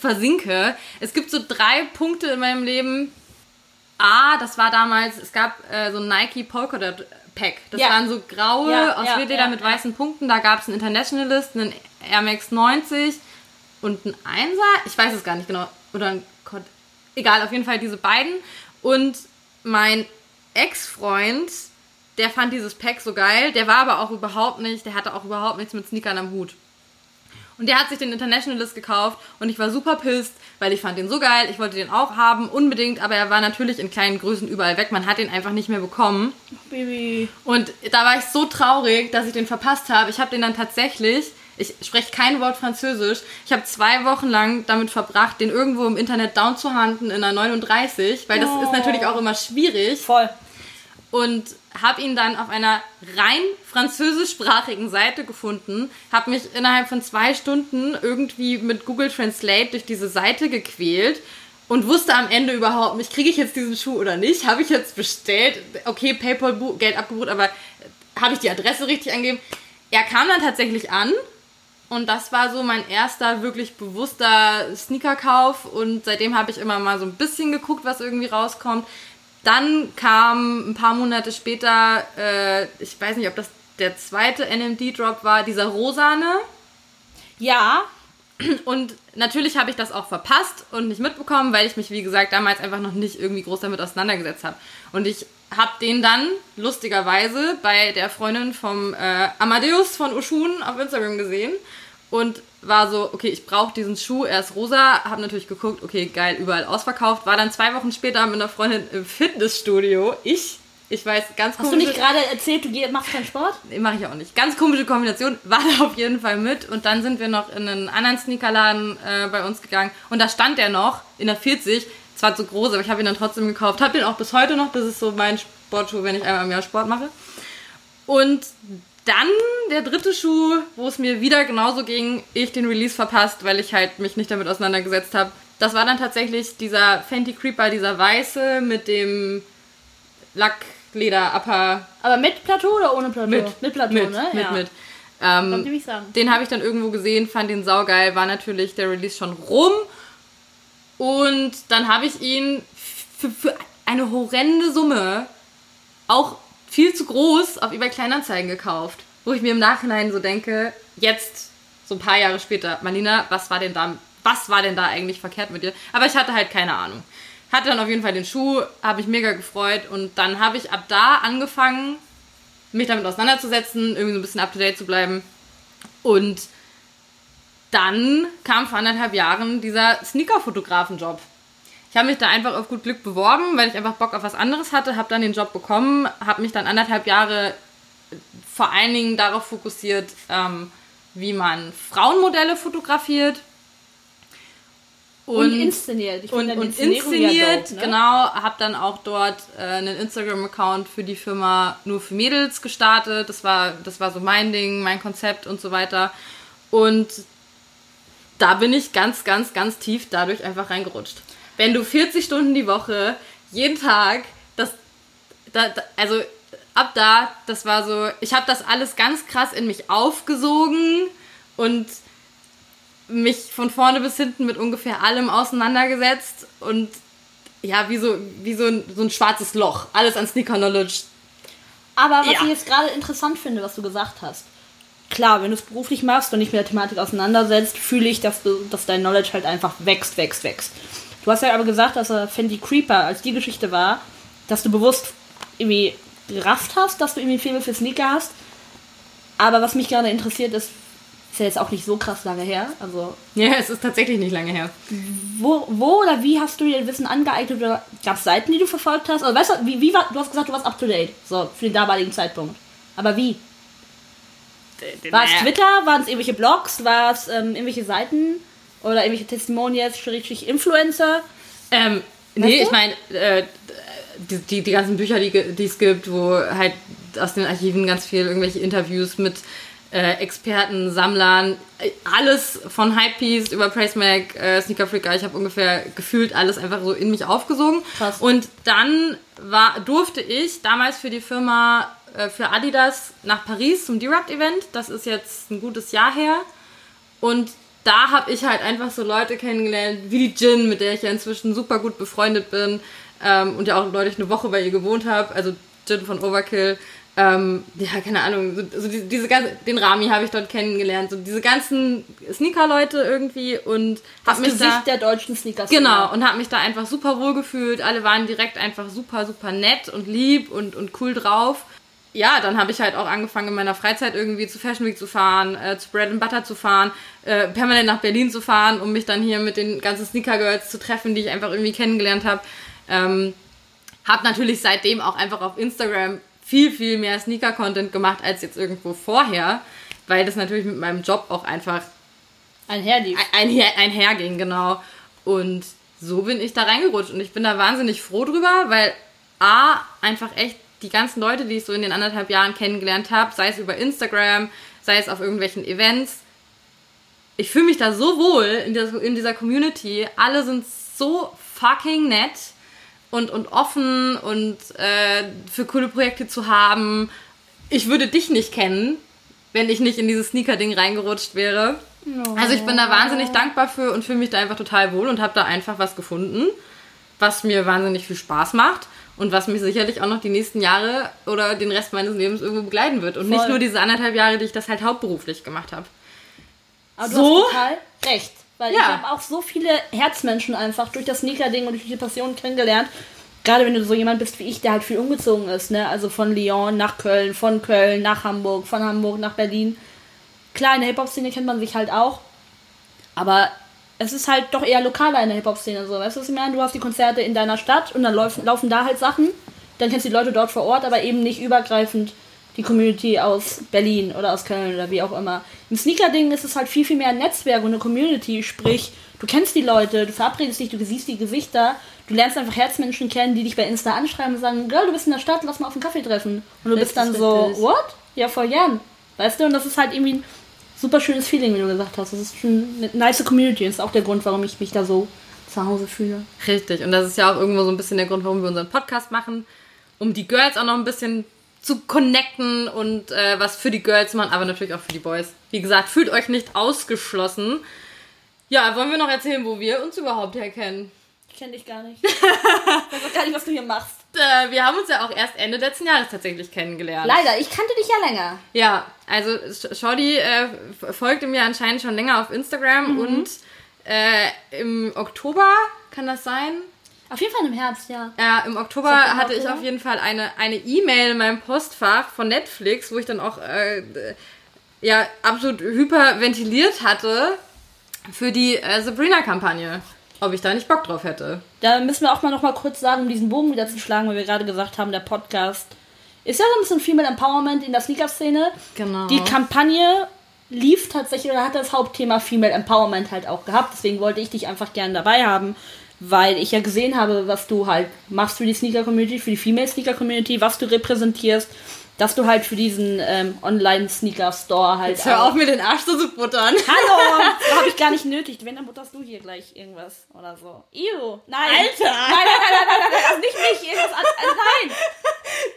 versinke. Es gibt so drei Punkte in meinem Leben, A, das war damals, es gab äh, so ein Nike Polka Dot Pack. Das Ja. waren so graue Ja, aus ja, Leder ja, mit weißen Punkten. Da gab es einen Internationalist, einen Air Max 90 und einen Einser. Ich weiß es gar nicht genau. Oder ein Cod Egal, auf jeden Fall diese beiden. Und mein Ex-Freund, der fand dieses Pack so geil. Der war aber auch überhaupt nicht, der hatte auch überhaupt nichts mit Sneakern am Hut. Und der hat sich den Internationalist gekauft und ich war super pisst, weil ich fand den so geil. Ich wollte den auch haben, unbedingt, aber er war natürlich in kleinen Größen überall weg. Man hat den einfach nicht mehr bekommen. Baby. Und da war ich so traurig, dass ich den verpasst habe. Ich habe den dann tatsächlich, ich spreche kein Wort Französisch, ich habe zwei Wochen lang damit verbracht, den irgendwo im Internet down zu handen in einer 39, weil das Oh. ist natürlich auch immer schwierig Voll. und habe ihn dann auf einer rein französischsprachigen Seite gefunden, habe mich innerhalb von zwei Stunden irgendwie mit Google Translate durch diese Seite gequält und wusste am Ende überhaupt nicht, kriege ich jetzt diesen Schuh oder nicht, habe ich jetzt bestellt, okay, Paypal Geld abgebucht, aber habe ich die Adresse richtig angegeben? Er kam dann tatsächlich an und das war so mein erster wirklich bewusster Sneakerkauf und seitdem habe ich immer mal so ein bisschen geguckt, was irgendwie rauskommt. Dann kam ein paar Monate später, äh, ich weiß nicht, ob das der zweite NMD-Drop war, dieser rosane. Ja. Und natürlich habe ich das auch verpasst und nicht mitbekommen, weil ich mich, wie gesagt, damals einfach noch nicht irgendwie groß damit auseinandergesetzt habe. Und ich habe den dann lustigerweise bei der Freundin vom äh, Amadeus von Oshun auf Instagram gesehen und war so, okay, ich brauche diesen Schuh, er ist rosa, habe natürlich geguckt, okay, geil, überall ausverkauft, war dann zwei Wochen später mit einer Freundin im Fitnessstudio. Ich, ich weiß, ganz Hast du komische- nicht gerade erzählt, du machst keinen Sport? Nee, mache ich auch nicht. Ganz komische Kombination, war da auf jeden Fall mit. Und dann sind wir noch in einen anderen Sneakerladen äh, bei uns gegangen. Und da stand der noch in der 40. Zwar zu groß, aber ich habe ihn dann trotzdem gekauft. Habe den auch bis heute noch. Das ist so mein Sportschuh, wenn ich einmal im Jahr Sport mache. Und dann der dritte Schuh, wo es mir wieder genauso ging, ich den Release verpasst, weil ich halt mich nicht damit auseinandergesetzt habe. Das war dann tatsächlich dieser Fenty Creeper, dieser weiße mit dem Lackleder-Upper Aber mit Plateau oder ohne Plateau? mit. Mit Plateau, mit, ne? Mit, ja. mit. Ähm, den habe ich dann irgendwo gesehen, fand den saugeil, war natürlich der Release schon rum. Und dann habe ich ihn für, für eine horrende Summe, auch viel zu groß, auf eBay Kleinanzeigen gekauft. Wo ich mir im Nachhinein so denke, jetzt, so ein paar Jahre später, Marlina, was war denn da, was war denn da eigentlich verkehrt mit dir? Aber ich hatte halt keine Ahnung. Hatte dann auf jeden Fall den Schuh, habe ich mega gefreut und dann habe ich ab da angefangen, mich damit auseinanderzusetzen, irgendwie so ein bisschen up to date zu bleiben. Und dann kam vor anderthalb Jahren dieser Sneaker-Fotografen-Job. Ich habe mich da einfach auf gut Glück beworben, weil ich einfach Bock auf was anderes hatte, habe dann den Job bekommen, habe mich dann anderthalb Jahre vor allen Dingen darauf fokussiert, ähm, wie man Frauenmodelle fotografiert. Und, inszeniert. Ich Und, und ja inszeniert, dope, ne? genau. Habe dann auch dort äh, einen Instagram-Account für die Firma nur für Mädels gestartet. Das war, das war so mein Ding, mein Konzept und so weiter. Und da bin ich ganz, ganz, ganz tief dadurch einfach reingerutscht. Wenn du 40 Stunden die Woche, jeden Tag, das, da, da, also ab da, das war so, ich habe das alles ganz krass in mich aufgesogen und mich von vorne bis hinten mit ungefähr allem auseinandergesetzt und ja, wie so, wie so, ein, so ein schwarzes Loch. Alles an Sneaker Knowledge. Aber was Ja. ich jetzt gerade interessant finde, was du gesagt hast. klar, wenn du es beruflich machst und dich mit der Thematik auseinandersetzt, fühle ich, dass, du, dass dein Knowledge halt einfach wächst, wächst, wächst. Du hast ja aber gesagt, dass er Fendi Creeper, als die Geschichte war, dass du bewusst irgendwie gerafft hast, dass du irgendwie viel für Sneaker hast. Aber was mich gerade interessiert ist, ist ja jetzt auch nicht so krass lange her. Also Ja, es ist tatsächlich nicht lange her. wo, wo oder wie hast du dir Wissen angeeignet oder gab es Seiten, die du verfolgt hast? Also weißt du, wie, wie war, du hast gesagt, du warst up to date, so für den damaligen Zeitpunkt. Aber wie? War es Twitter? Waren es irgendwelche Blogs? War es ähm, irgendwelche Seiten? Oder irgendwelche Testimonials, richtig Influencer? Ähm, nee, ich meine, äh, die, die, die ganzen Bücher, die, es gibt, wo halt aus den Archiven ganz viel irgendwelche Interviews mit äh, Experten, Sammlern, äh, alles von Hypebeast über Praise Mag, äh, Sneaker Freaker, ich habe ungefähr gefühlt alles einfach so in mich aufgesogen. Krass. Und dann war, durfte ich damals für die Firma, äh, für Adidas nach Paris zum D-Rupt-Event. Das ist jetzt ein gutes Jahr her. Und da habe ich halt einfach so Leute kennengelernt, wie die Jin, mit der ich ja inzwischen super gut befreundet bin ähm, und ja auch neulich eine Woche bei ihr gewohnt habe. Also Jin von Overkill. Ähm, ja, keine Ahnung, so, so diese, ganze, den Rami habe ich dort kennengelernt, so diese ganzen Sneaker-Leute irgendwie und Das habe mich Gesicht da, der deutschen Sneakers. Genau, und habe mich da einfach super wohl gefühlt. Alle waren direkt einfach super, super nett und lieb und, und cool drauf. Ja, dann habe ich halt auch angefangen, in meiner Freizeit irgendwie zu Fashion Week zu fahren, äh, zu Bread and Butter zu fahren, äh, permanent nach Berlin zu fahren, um mich dann hier mit den ganzen Sneaker Girls zu treffen, die ich einfach irgendwie kennengelernt habe. Ähm, habe natürlich seitdem auch einfach auf Instagram viel, viel mehr Sneaker-Content gemacht als jetzt irgendwo vorher, weil das natürlich mit meinem Job auch einfach Einherlief. einher, einherging, genau. Und so bin ich da reingerutscht und ich bin da wahnsinnig froh drüber, weil A, einfach echt die ganzen Leute, die ich so in den anderthalb Jahren kennengelernt habe, sei es über Instagram, sei es auf irgendwelchen Events, ich fühle mich da so wohl in dieser, in dieser Community. Alle sind so fucking nett und, und offen und äh, für coole Projekte zu haben. Ich würde dich nicht kennen, wenn ich nicht in dieses Sneaker-Ding reingerutscht wäre. Also ich bin da wahnsinnig dankbar für und fühle mich da einfach total wohl und habe da einfach was gefunden, was mir wahnsinnig viel Spaß macht und was mich sicherlich auch noch die nächsten Jahre oder den Rest meines Lebens irgendwo begleiten wird. Und nicht Voll. nur diese anderthalb Jahre, die ich das halt hauptberuflich gemacht habe. Aber du So? hast total recht. Weil ich Ja. habe auch so viele Herzmenschen einfach durch das Sneaker-Ding und durch die Passion kennengelernt. Gerade wenn du so jemand bist wie ich, der halt viel umgezogen ist, ne? Also von Lyon nach Köln, von Köln nach Hamburg, von Hamburg nach Berlin. Klar, in der Hip-Hop-Szene kennt man sich halt auch. Aber es ist halt doch eher lokaler in der Hip-Hop-Szene so. Weißt du, was ich meine? Du hast die Konzerte in deiner Stadt und dann laufen, laufen da halt Sachen. Dann kennst du die Leute dort vor Ort, aber eben nicht übergreifend die Community aus Berlin oder aus Köln oder wie auch immer. Im Sneaker-Ding ist es halt viel, viel mehr ein Netzwerk und eine Community. Sprich, du kennst die Leute, du verabredest dich, du siehst die Gesichter, du lernst einfach Herzmenschen kennen, die dich bei Insta anschreiben und sagen, Girl, du bist in der Stadt, lass mal auf einen Kaffee treffen. Und du bist dann so, what? Ja, voll gern. Weißt du, und das ist halt irgendwie ein super schönes Feeling, wie du gesagt hast. Das ist schon eine nice Community. Das ist auch der Grund, warum ich mich da so zu Hause fühle. Richtig. Und das ist ja auch irgendwo so ein bisschen der Grund, warum wir unseren Podcast machen. Um die Girls auch noch ein bisschen zu connecten und äh, was für die Girls machen, aber natürlich auch für die Boys. Wie gesagt, fühlt euch nicht ausgeschlossen. Ja, wollen wir noch erzählen, wo wir uns überhaupt herkennen? Ich kenne dich gar nicht. ich weiß auch gar nicht, was du hier machst. Äh, wir haben uns ja auch erst Ende letzten Jahres tatsächlich kennengelernt. Leider, ich kannte dich ja länger. Ja, also Sh- Shorty äh, folgte mir anscheinend schon länger auf Instagram und äh, im Oktober, kann das sein? Auf jeden Fall im Herbst, ja. Ja, im Oktober September, hatte ich Oktober? auf jeden Fall eine eine E-Mail in meinem Postfach von Netflix, wo ich dann auch äh, ja absolut hyperventiliert hatte für die äh, Sabrina-Kampagne, ob ich da nicht Bock drauf hätte. Da müssen wir auch mal noch mal kurz sagen, um diesen Bogen wieder zu schlagen, weil wir gerade gesagt haben, der Podcast ist ja so ein bisschen Female Empowerment in der Sneaker-Szene. Genau. Die Kampagne lief tatsächlich oder hat das Hauptthema Female Empowerment halt auch gehabt. Deswegen wollte ich dich einfach gerne dabei haben, weil ich ja gesehen habe, was du halt machst für die Sneaker-Community, für die Female Sneaker-Community, was du repräsentierst, dass du halt für diesen ähm, Online-Sneaker-Store halt Jetzt hör auf mir den Arsch so zu buttern. Hallo! Gar nicht nötig. Wenn, dann butterst du hier gleich irgendwas oder so. Ew. Nein. Alter. Nein, nein, nein, nein, nein, nein, also nicht mich. Irgendwas an, äh, nein.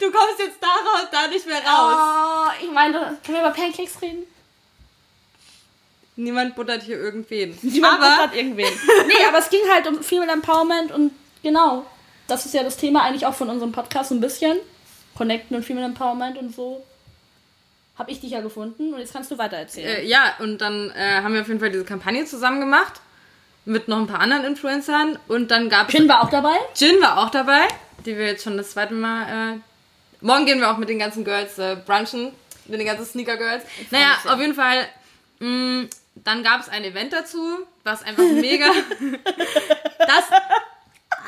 Du kommst jetzt daraus, da nicht mehr raus. Oh, ich meine, können wir über Pancakes reden? Niemand buttert hier irgendwen. Niemand Aber buttert irgendwen. nee, aber es ging halt um Female Empowerment und genau. Das ist ja das Thema eigentlich auch von unserem Podcast so ein bisschen. Connecten und Female Empowerment und so. Habe ich dich ja gefunden und jetzt kannst du weiter erzählen. Äh, ja, und dann äh, haben wir auf jeden Fall diese Kampagne zusammen gemacht. Mit noch ein paar anderen Influencern. Und dann gab es. Jin war auch dabei? Jin war auch dabei, die wir jetzt schon das zweite Mal. Äh, morgen gehen wir auch mit den ganzen Girls äh, brunchen. Mit den ganzen Sneaker Girls. Naja, auf jeden Fall. Mh, dann gab es ein Event dazu, was einfach mega. das.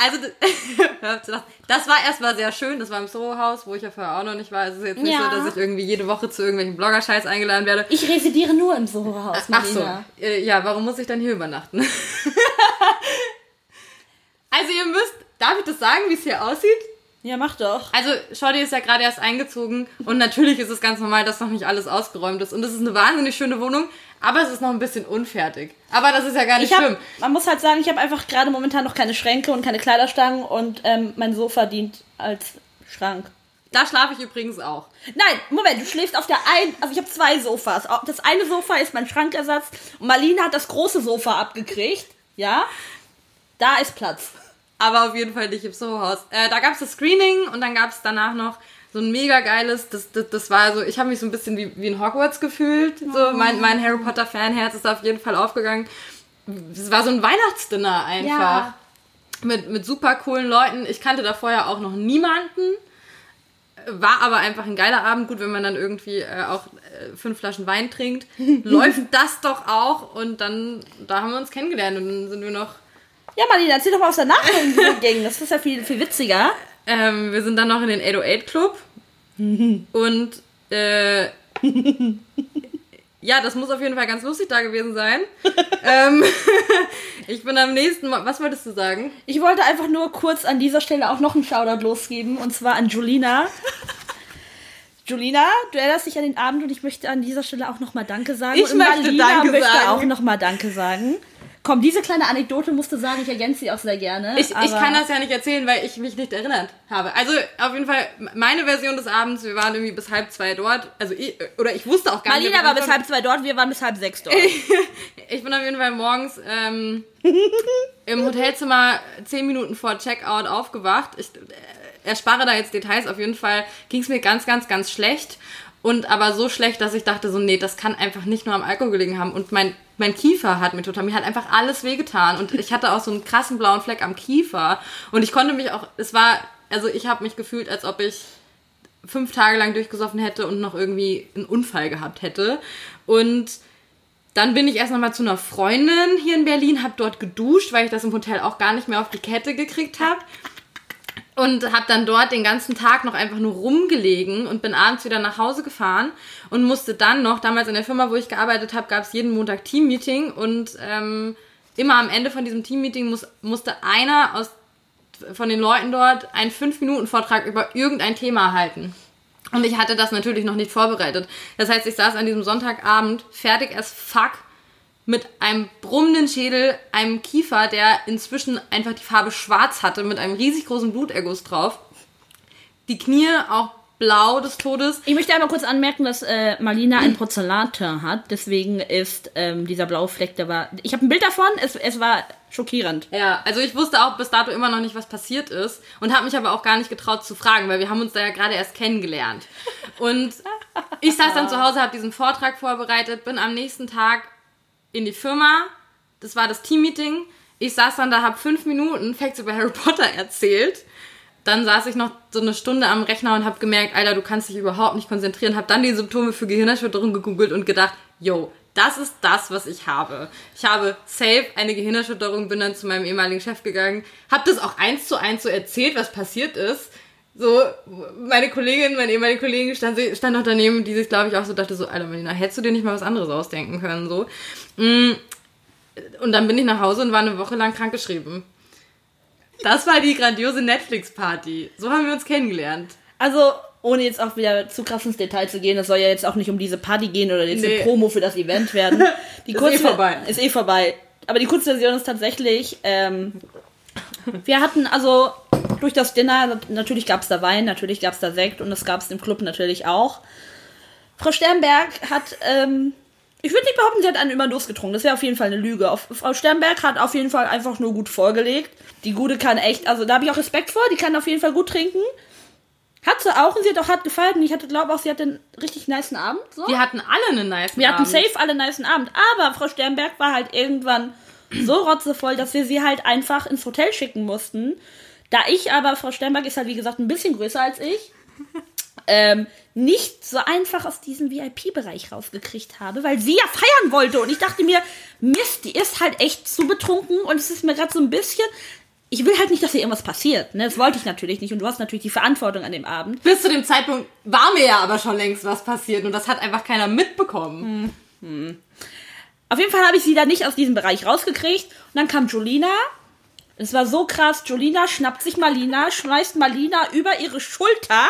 Also, das war erstmal sehr schön. Das war im Soho-Haus, wo ich ja vorher auch noch nicht war. Es ist jetzt nicht Ja. so, dass ich irgendwie jede Woche zu irgendwelchen Blogger-Scheiß eingeladen werde. Ich residiere nur im Soho-Haus, Ach so. Äh, Ja, warum muss ich dann hier übernachten? also ihr müsst, darf ich das sagen, wie es hier aussieht? Ja, mach doch. Also Shorty ist ja gerade erst eingezogen und natürlich ist es ganz normal, dass noch nicht alles ausgeräumt ist. Und es ist eine wahnsinnig schöne Wohnung, aber es ist noch ein bisschen unfertig. Aber das ist ja gar nicht Ich schlimm. hab, man muss halt sagen, ich habe einfach gerade momentan noch keine Schränke und keine Kleiderstangen und ähm, mein Sofa dient als Schrank. Da schlafe ich übrigens auch. Nein, Moment, du schläfst auf der einen, also ich habe zwei Sofas. Das eine Sofa ist mein Schrankersatz und Marlene hat das große Sofa abgekriegt, ja? Da ist Platz. Aber auf jeden Fall nicht im Soho-Haus. Äh, da gab es das Screening und dann gab es danach noch so ein mega geiles, das, das, das war so, ich habe mich so ein bisschen wie, wie in Hogwarts gefühlt. So, mein, mein Harry Potter Fanherz ist auf jeden Fall aufgegangen. Es war so ein Weihnachtsdinner einfach. Ja. Mit, mit super coolen Leuten. Ich kannte da vorher auch noch niemanden. War aber einfach ein geiler Abend. Gut, wenn man dann irgendwie äh, auch äh, fünf Flaschen Wein trinkt, läuft das doch auch. Und dann, da haben wir uns kennengelernt und dann sind wir noch Ja, Marlene, erzähl doch mal aus der Nacht ging. Das ist ja viel, viel witziger. Ähm, wir sind dann noch in den 808 Club. und äh, ja, das muss auf jeden Fall ganz lustig da gewesen sein. ähm, ich bin am nächsten Mal. Was wolltest du sagen? Ich wollte einfach nur kurz an dieser Stelle auch noch einen Shoutout losgeben und zwar an Julina. Julina, du erinnerst dich an den Abend und ich möchte an dieser Stelle auch nochmal Danke sagen. Ich und möchte Marlina Danke möchte sagen. auch nochmal Danke sagen. Komm, diese kleine Anekdote musst du sagen, ich ergänze sie auch sehr gerne. Ich, ich kann das ja nicht erzählen, weil ich mich nicht erinnert habe. Also auf jeden Fall meine Version des Abends. Wir waren irgendwie bis halb zwei dort. Also ich, oder ich wusste auch gar nicht. Marlina war bis halb zwei dort, wir waren bis halb sechs dort. Ich bin auf jeden Fall morgens ähm, im Hotelzimmer zehn Minuten vor Checkout aufgewacht. Ich äh, erspare da jetzt Details. Auf jeden Fall ging es mir ganz, ganz, ganz schlecht. Und aber so schlecht, dass ich dachte so, nee, das kann einfach nicht nur am Alkohol gelegen haben. Und mein, mein Kiefer hat mir total, mir hat einfach alles wehgetan. Und ich hatte auch so einen krassen blauen Fleck am Kiefer. Und ich konnte mich auch, es war, also ich habe mich gefühlt, als ob ich fünf Tage lang durchgesoffen hätte und noch irgendwie einen Unfall gehabt hätte. Und dann bin ich erst nochmal zu einer Freundin hier in Berlin, habe dort geduscht, weil ich das im Hotel auch gar nicht mehr auf die Kette gekriegt habe. Und habe dann dort den ganzen Tag noch einfach nur rumgelegen und bin abends wieder nach Hause gefahren und musste dann noch, damals in der Firma, wo ich gearbeitet habe, gab es jeden Montag Teammeeting und ähm, immer am Ende von diesem Teammeeting muss, musste einer aus, von den Leuten dort einen 5-Minuten-Vortrag über irgendein Thema halten. Und ich hatte das natürlich noch nicht vorbereitet. Das heißt, ich saß an diesem Sonntagabend fertig as fuck mit einem brummenden Schädel, einem Kiefer, der inzwischen einfach die Farbe schwarz hatte, mit einem riesig großen Bluterguss drauf. Die Knie auch blau des Todes. Ich möchte einmal kurz anmerken, dass äh, Marlina ein Porzellanteint hat. Deswegen ist ähm, dieser blaue Fleck, der war. Ich habe ein Bild davon, es, es war schockierend. Ja, also ich wusste auch bis dato immer noch nicht, was passiert ist und habe mich aber auch gar nicht getraut zu fragen, weil wir haben uns da ja gerade erst kennengelernt. Und ich saß dann zu Hause, habe diesen Vortrag vorbereitet, bin am nächsten Tag in die Firma. Das war das Teammeeting. Ich saß dann da, habe fünf Minuten Facts über Harry Potter erzählt. Dann saß ich noch so eine Stunde am Rechner und habe gemerkt, Alter, du kannst dich überhaupt nicht konzentrieren. Habe dann die Symptome für Gehirnerschütterung gegoogelt und gedacht, yo, das ist das, was ich habe. Ich habe safe eine Gehirnerschütterung, bin dann zu meinem ehemaligen Chef gegangen, habe das auch eins zu eins so erzählt, was passiert ist. So, meine Kollegin, meine ehemalige Kollegin stand, stand noch daneben, die sich, glaube ich, auch so dachte, so, Alter, Melina, hättest du dir nicht mal was anderes ausdenken können, so. Mm. Und dann bin ich nach Hause und war eine Woche lang krankgeschrieben. Das war die grandiose Netflix-Party. So haben wir uns kennengelernt. Also, ohne jetzt auch wieder zu krass ins Detail zu gehen, das soll ja jetzt auch nicht um diese Party gehen oder jetzt Nee. eine Promo für das Event werden. Die Ist eh vorbei. Ist eh vorbei. Aber die Kurzversion ist tatsächlich, ähm, wir hatten also durch das Dinner, natürlich gab es da Wein, natürlich gab es da Sekt und das gab es im Club natürlich auch. Frau Sternberg hat, ähm, ich würde nicht behaupten, sie hat einen Überdosis getrunken. Das wäre auf jeden Fall eine Lüge. Auf, Frau Sternberg hat auf jeden Fall einfach nur gut vorgelegt. Die Gute kann echt, also da habe ich auch Respekt vor, die kann auf jeden Fall gut trinken. Hat sie auch und sie hat auch hart gefallen. Ich hatte glaube auch, sie hatte einen richtig niceen Abend. So. Wir hatten alle einen nice Wir hatten Abend. safe alle einen niceen Abend. Aber Frau Sternberg war halt irgendwann so rotzevoll, dass wir sie halt einfach ins Hotel schicken mussten. Da ich aber, Frau Sternberg ist halt wie gesagt ein bisschen größer als ich, ähm, nicht so einfach aus diesem VIP-Bereich rausgekriegt habe, weil sie ja feiern wollte. Und ich dachte mir, Mist, die ist halt echt zu betrunken und es ist mir gerade so ein bisschen. Ich will halt nicht, dass ihr irgendwas passiert. Ne? Das wollte ich natürlich nicht. Und du hast natürlich die Verantwortung an dem Abend. Bis zu dem Zeitpunkt war mir ja aber schon längst was passiert und das hat einfach keiner mitbekommen. Auf jeden Fall habe ich sie da nicht aus diesem Bereich rausgekriegt. Und dann kam Jolina. Es war so krass. Jolina schnappt sich Malina, schmeißt Malina über ihre Schulter.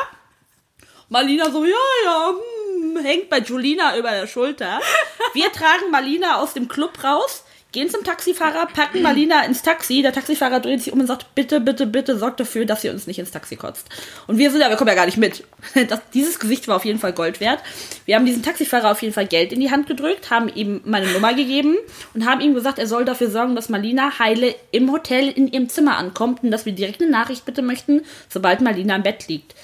Malina so, ja, ja, hm, hängt bei Jolina über der Schulter. Wir tragen Malina aus dem Club raus, gehen zum Taxifahrer, packen Malina ins Taxi. Der Taxifahrer dreht sich um und sagt, bitte, bitte, bitte, sorgt dafür, dass ihr uns nicht ins Taxi kotzt. Und wir sind ja, wir kommen ja gar nicht mit. Das, dieses Gesicht war auf jeden Fall Gold wert. Wir haben diesen Taxifahrer auf jeden Fall Geld in die Hand gedrückt, haben ihm meine Nummer gegeben und haben ihm gesagt, er soll dafür sorgen, dass Malina heile im Hotel in ihrem Zimmer ankommt und dass wir direkt eine Nachricht bitte möchten, sobald Malina im Bett liegt.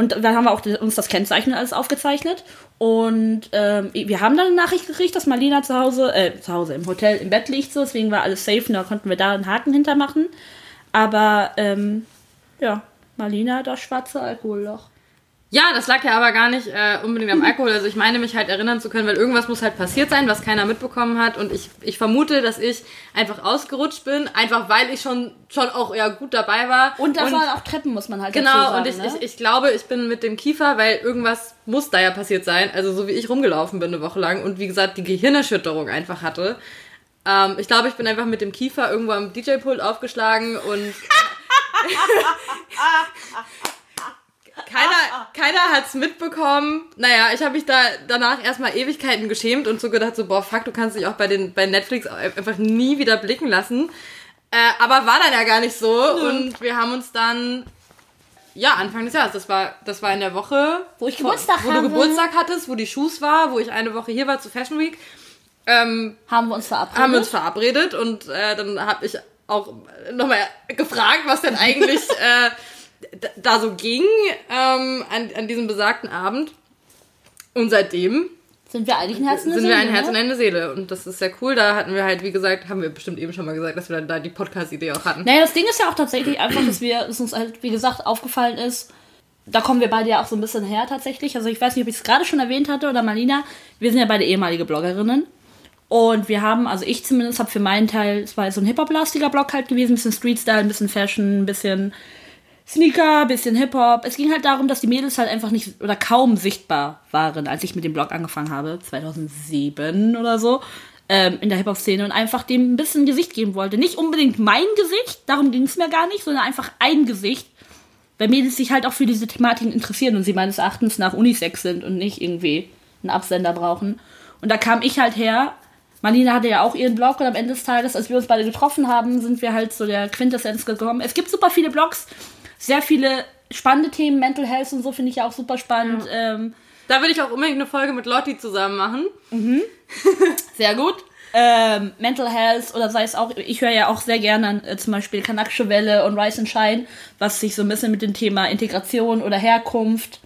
Und dann haben wir auch uns das Kennzeichen alles aufgezeichnet. Und ähm, wir haben dann eine Nachricht gekriegt, dass Marlina zu Hause, äh, zu Hause im Hotel im Bett liegt. So. Deswegen war alles safe und da konnten wir da einen Haken hintermachen. Aber ähm, ja, Marlina das schwarze Alkoholloch. Ja, das lag ja aber gar nicht äh, unbedingt am Alkohol. Also ich meine mich halt erinnern zu können, weil irgendwas muss halt passiert sein, was keiner mitbekommen hat. Und ich, ich vermute, dass ich einfach ausgerutscht bin, einfach weil ich schon, schon auch ja gut dabei war. Und da waren auch Treppen, muss man halt Genau, dazu sagen, und ich, ne? ich, ich glaube, ich bin mit dem Kiefer, weil irgendwas muss da ja passiert sein. Also so wie ich rumgelaufen bin eine Woche lang und wie gesagt die Gehirnerschütterung einfach hatte. Ähm, ich glaube, ich bin einfach mit dem Kiefer irgendwo am DJ-Pult aufgeschlagen und keiner, keiner hat's mitbekommen. Naja, ich habe mich da danach erstmal Ewigkeiten geschämt und so gedacht, so, boah, fuck, du kannst dich auch bei, den, bei Netflix einfach nie wieder blicken lassen. Äh, aber war dann ja gar nicht so. Und wir haben uns dann, ja, Anfang des Jahres, das war, das war in der Woche, Wo ich Geburtstag wo habe. du Geburtstag hattest, wo die Shoes war, wo ich eine Woche hier war zu Fashion Week. Ähm, haben wir uns verabredet. haben wir uns verabredet und äh, dann habe ich auch nochmal gefragt, was denn eigentlich äh, da so ging ähm, an, an diesem besagten Abend. Und seitdem sind wir eigentlich ein Herz in der sind wir Seele, ein Herz und ne? eine Seele. Und das ist sehr cool. Da hatten wir halt, wie gesagt, haben wir bestimmt eben schon mal gesagt, dass wir dann da die Podcast-Idee auch hatten. Naja, das Ding ist ja auch tatsächlich einfach, dass wir, dass uns halt, wie gesagt, aufgefallen ist, da kommen wir beide ja auch so ein bisschen her tatsächlich. Also ich weiß nicht, ob ich es gerade schon erwähnt hatte oder Marlina. Wir sind ja beide ehemalige Bloggerinnen. Und wir haben, also ich zumindest habe für meinen Teil, es war so ein Hip-Hop-lastiger Blog halt gewesen, ein bisschen Street-Style, ein bisschen Fashion, ein bisschen Sneaker, bisschen Hip-Hop. Es ging halt darum, dass die Mädels halt einfach nicht oder kaum sichtbar waren, als ich mit dem Blog angefangen habe, 2007 oder so, ähm, in der Hip-Hop-Szene und einfach dem ein bisschen Gesicht geben wollte. Nicht unbedingt mein Gesicht, darum ging es mir gar nicht, sondern einfach ein Gesicht, weil Mädels sich halt auch für diese Thematiken interessieren und sie meines Erachtens nach Unisex sind und nicht irgendwie einen Absender brauchen. Und da kam ich halt her. Marlene hatte ja auch ihren Blog und am Ende des Tages, als wir uns beide getroffen haben, sind wir halt so der Quintessenz gekommen. Es gibt super viele Blogs, sehr viele spannende Themen, Mental Health und so finde ich ja auch super spannend. Ähm, Da will ich auch unbedingt eine Folge mit Lotti zusammen machen. Sehr gut. Ähm, Mental Health oder sei es auch, ich höre ja auch sehr gerne äh, zum Beispiel Kanakische Welle und Rise and Shine, was sich so ein bisschen mit dem Thema Integration oder Herkunft,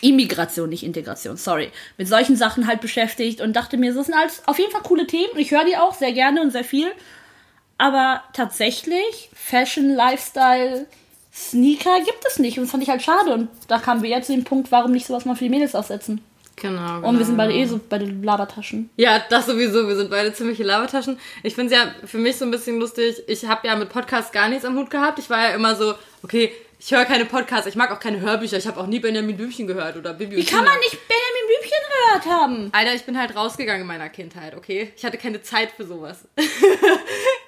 Immigration, nicht Integration, sorry, mit solchen Sachen halt beschäftigt und dachte mir, das sind alles auf jeden Fall coole Themen und ich höre die auch sehr gerne und sehr viel. Aber tatsächlich, Fashion, Lifestyle, Sneaker gibt es nicht und das fand ich halt schade und da kamen wir jetzt zu dem Punkt, warum nicht sowas mal für die Mädels aufsetzen. Genau. genau. Und wir sind beide eh so bei den Labertaschen. Ja, das sowieso. Wir sind beide ziemliche Labertaschen. Ich finde es ja für mich so ein bisschen lustig. Ich habe ja mit Podcasts gar nichts am Hut gehabt. Ich war ja immer so, okay, ich höre keine Podcasts, ich mag auch keine Hörbücher. Ich habe auch nie Benjamin Blümchen gehört oder Bibi Wie kann man nicht Benjamin Blümchen gehört haben? Alter, ich bin halt rausgegangen in meiner Kindheit, okay? Ich hatte keine Zeit für sowas.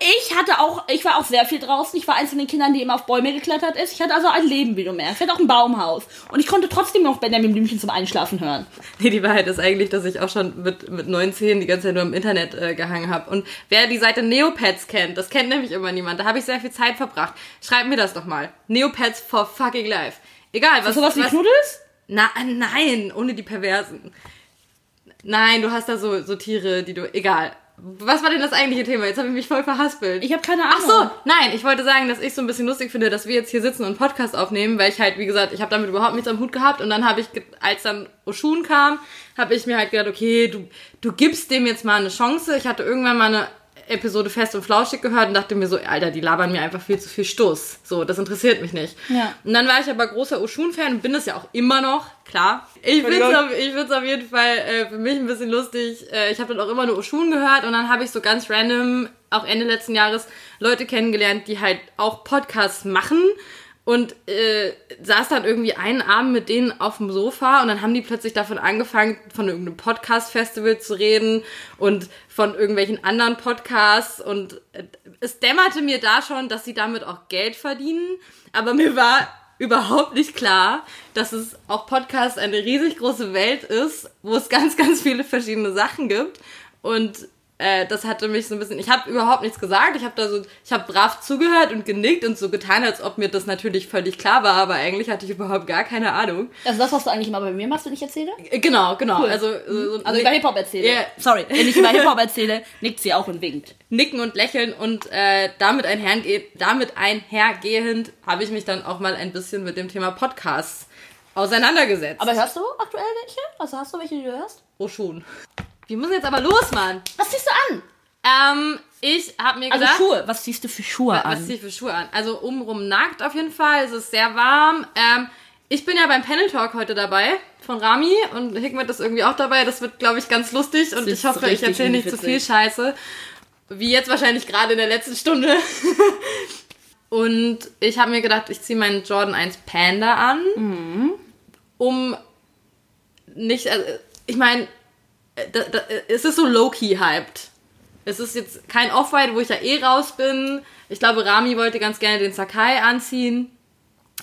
Ich hatte auch, ich war auch sehr viel draußen. Ich war eins von den Kindern, die immer auf Bäume geklettert ist. Ich hatte also ein Leben, wie du merkst. Ich hatte auch ein Baumhaus. Und ich konnte trotzdem noch Benjamin Blümchen zum Einschlafen hören. Nee, die Wahrheit ist eigentlich, dass ich auch schon mit, mit 19 die ganze Zeit nur im Internet äh, gehangen habe. Und wer die Seite Neopets kennt, das kennt nämlich immer niemand. Da habe ich sehr viel Zeit verbracht. Schreibt mir das doch mal. Neopets for fucking life. Egal, was... Sowas wie was, Knuddels? Na, nein, ohne die Perversen. Nein, du hast da so, so Tiere, die du. Egal. was war denn das eigentliche Thema? Jetzt habe ich mich voll verhaspelt. Ich habe keine Ahnung. Ach so, nein, ich wollte sagen, dass ich so ein bisschen lustig finde, dass wir jetzt hier sitzen und einen Podcast aufnehmen, weil ich halt, wie gesagt, ich habe damit überhaupt nichts am Hut gehabt und dann habe ich, als dann Oshun kam, habe ich mir halt gedacht, okay, du, du gibst dem jetzt mal eine Chance. Ich hatte irgendwann mal eine Episode Fest und Flauschig gehört und dachte mir so, Alter, die labern mir einfach viel zu viel Stoß. So, das interessiert mich nicht. Ja. Und dann war ich aber großer Oshun-Fan und bin das ja auch immer noch, klar. Ich finde es auf, ich auf jeden Fall äh, für mich ein bisschen lustig. Äh, ich habe dann auch immer nur Oshun gehört und dann habe ich so ganz random, auch Ende letzten Jahres, Leute kennengelernt, die halt auch Podcasts machen und äh, saß dann irgendwie einen Abend mit denen auf dem Sofa und dann haben die plötzlich davon angefangen, von irgendeinem Podcast-Festival zu reden und von irgendwelchen anderen Podcasts. Und äh, es dämmerte mir da schon, dass sie damit auch Geld verdienen, aber mir war überhaupt nicht klar, dass es auch Podcasts eine riesig große Welt ist, wo es ganz, ganz viele verschiedene Sachen gibt. Und äh, das hatte mich so ein bisschen. Ich habe überhaupt nichts gesagt. Ich habe da so, ich habe brav zugehört und genickt und so getan, als ob mir das natürlich völlig klar war, aber eigentlich hatte ich überhaupt gar keine Ahnung. Also das, was du eigentlich immer bei mir machst, wenn ich erzähle? Äh, Genau, genau. Cool. Also, so, Also über Hip-Hop erzähle. Ja. Sorry, wenn ich über Hip-Hop erzähle, nickt sie auch und winkt. nicken und lächeln und äh, damit, einherge damit einhergehend habe ich mich dann auch mal ein bisschen mit dem Thema Podcasts auseinandergesetzt. Aber hörst du aktuell welche? Also hast du welche, die du hörst? oh schon. Wir müssen jetzt aber los, Mann. Was ziehst du an? Ähm, ich habe mir Also gedacht... Schuhe. Was ziehst du für Schuhe Was an? ziehe ich für Schuhe an? Also umrum nackt auf jeden Fall. Es ist sehr warm. Ähm, ich bin ja beim Panel Talk heute dabei von Rami und Hikmet ist irgendwie auch dabei. Das wird, glaube ich, ganz lustig und ich hoffe, ich erzähle nicht zu viel. Scheiße. Wie jetzt wahrscheinlich gerade in der letzten Stunde. und ich habe mir gedacht, ich ziehe meinen Jordan 1 Panda an, Mhm. um nicht, also, ich meine, da, da, es ist so low-key hyped. Es ist jetzt kein Off-White, wo ich ja eh raus bin. Ich glaube, Rami wollte ganz gerne den Sakai anziehen.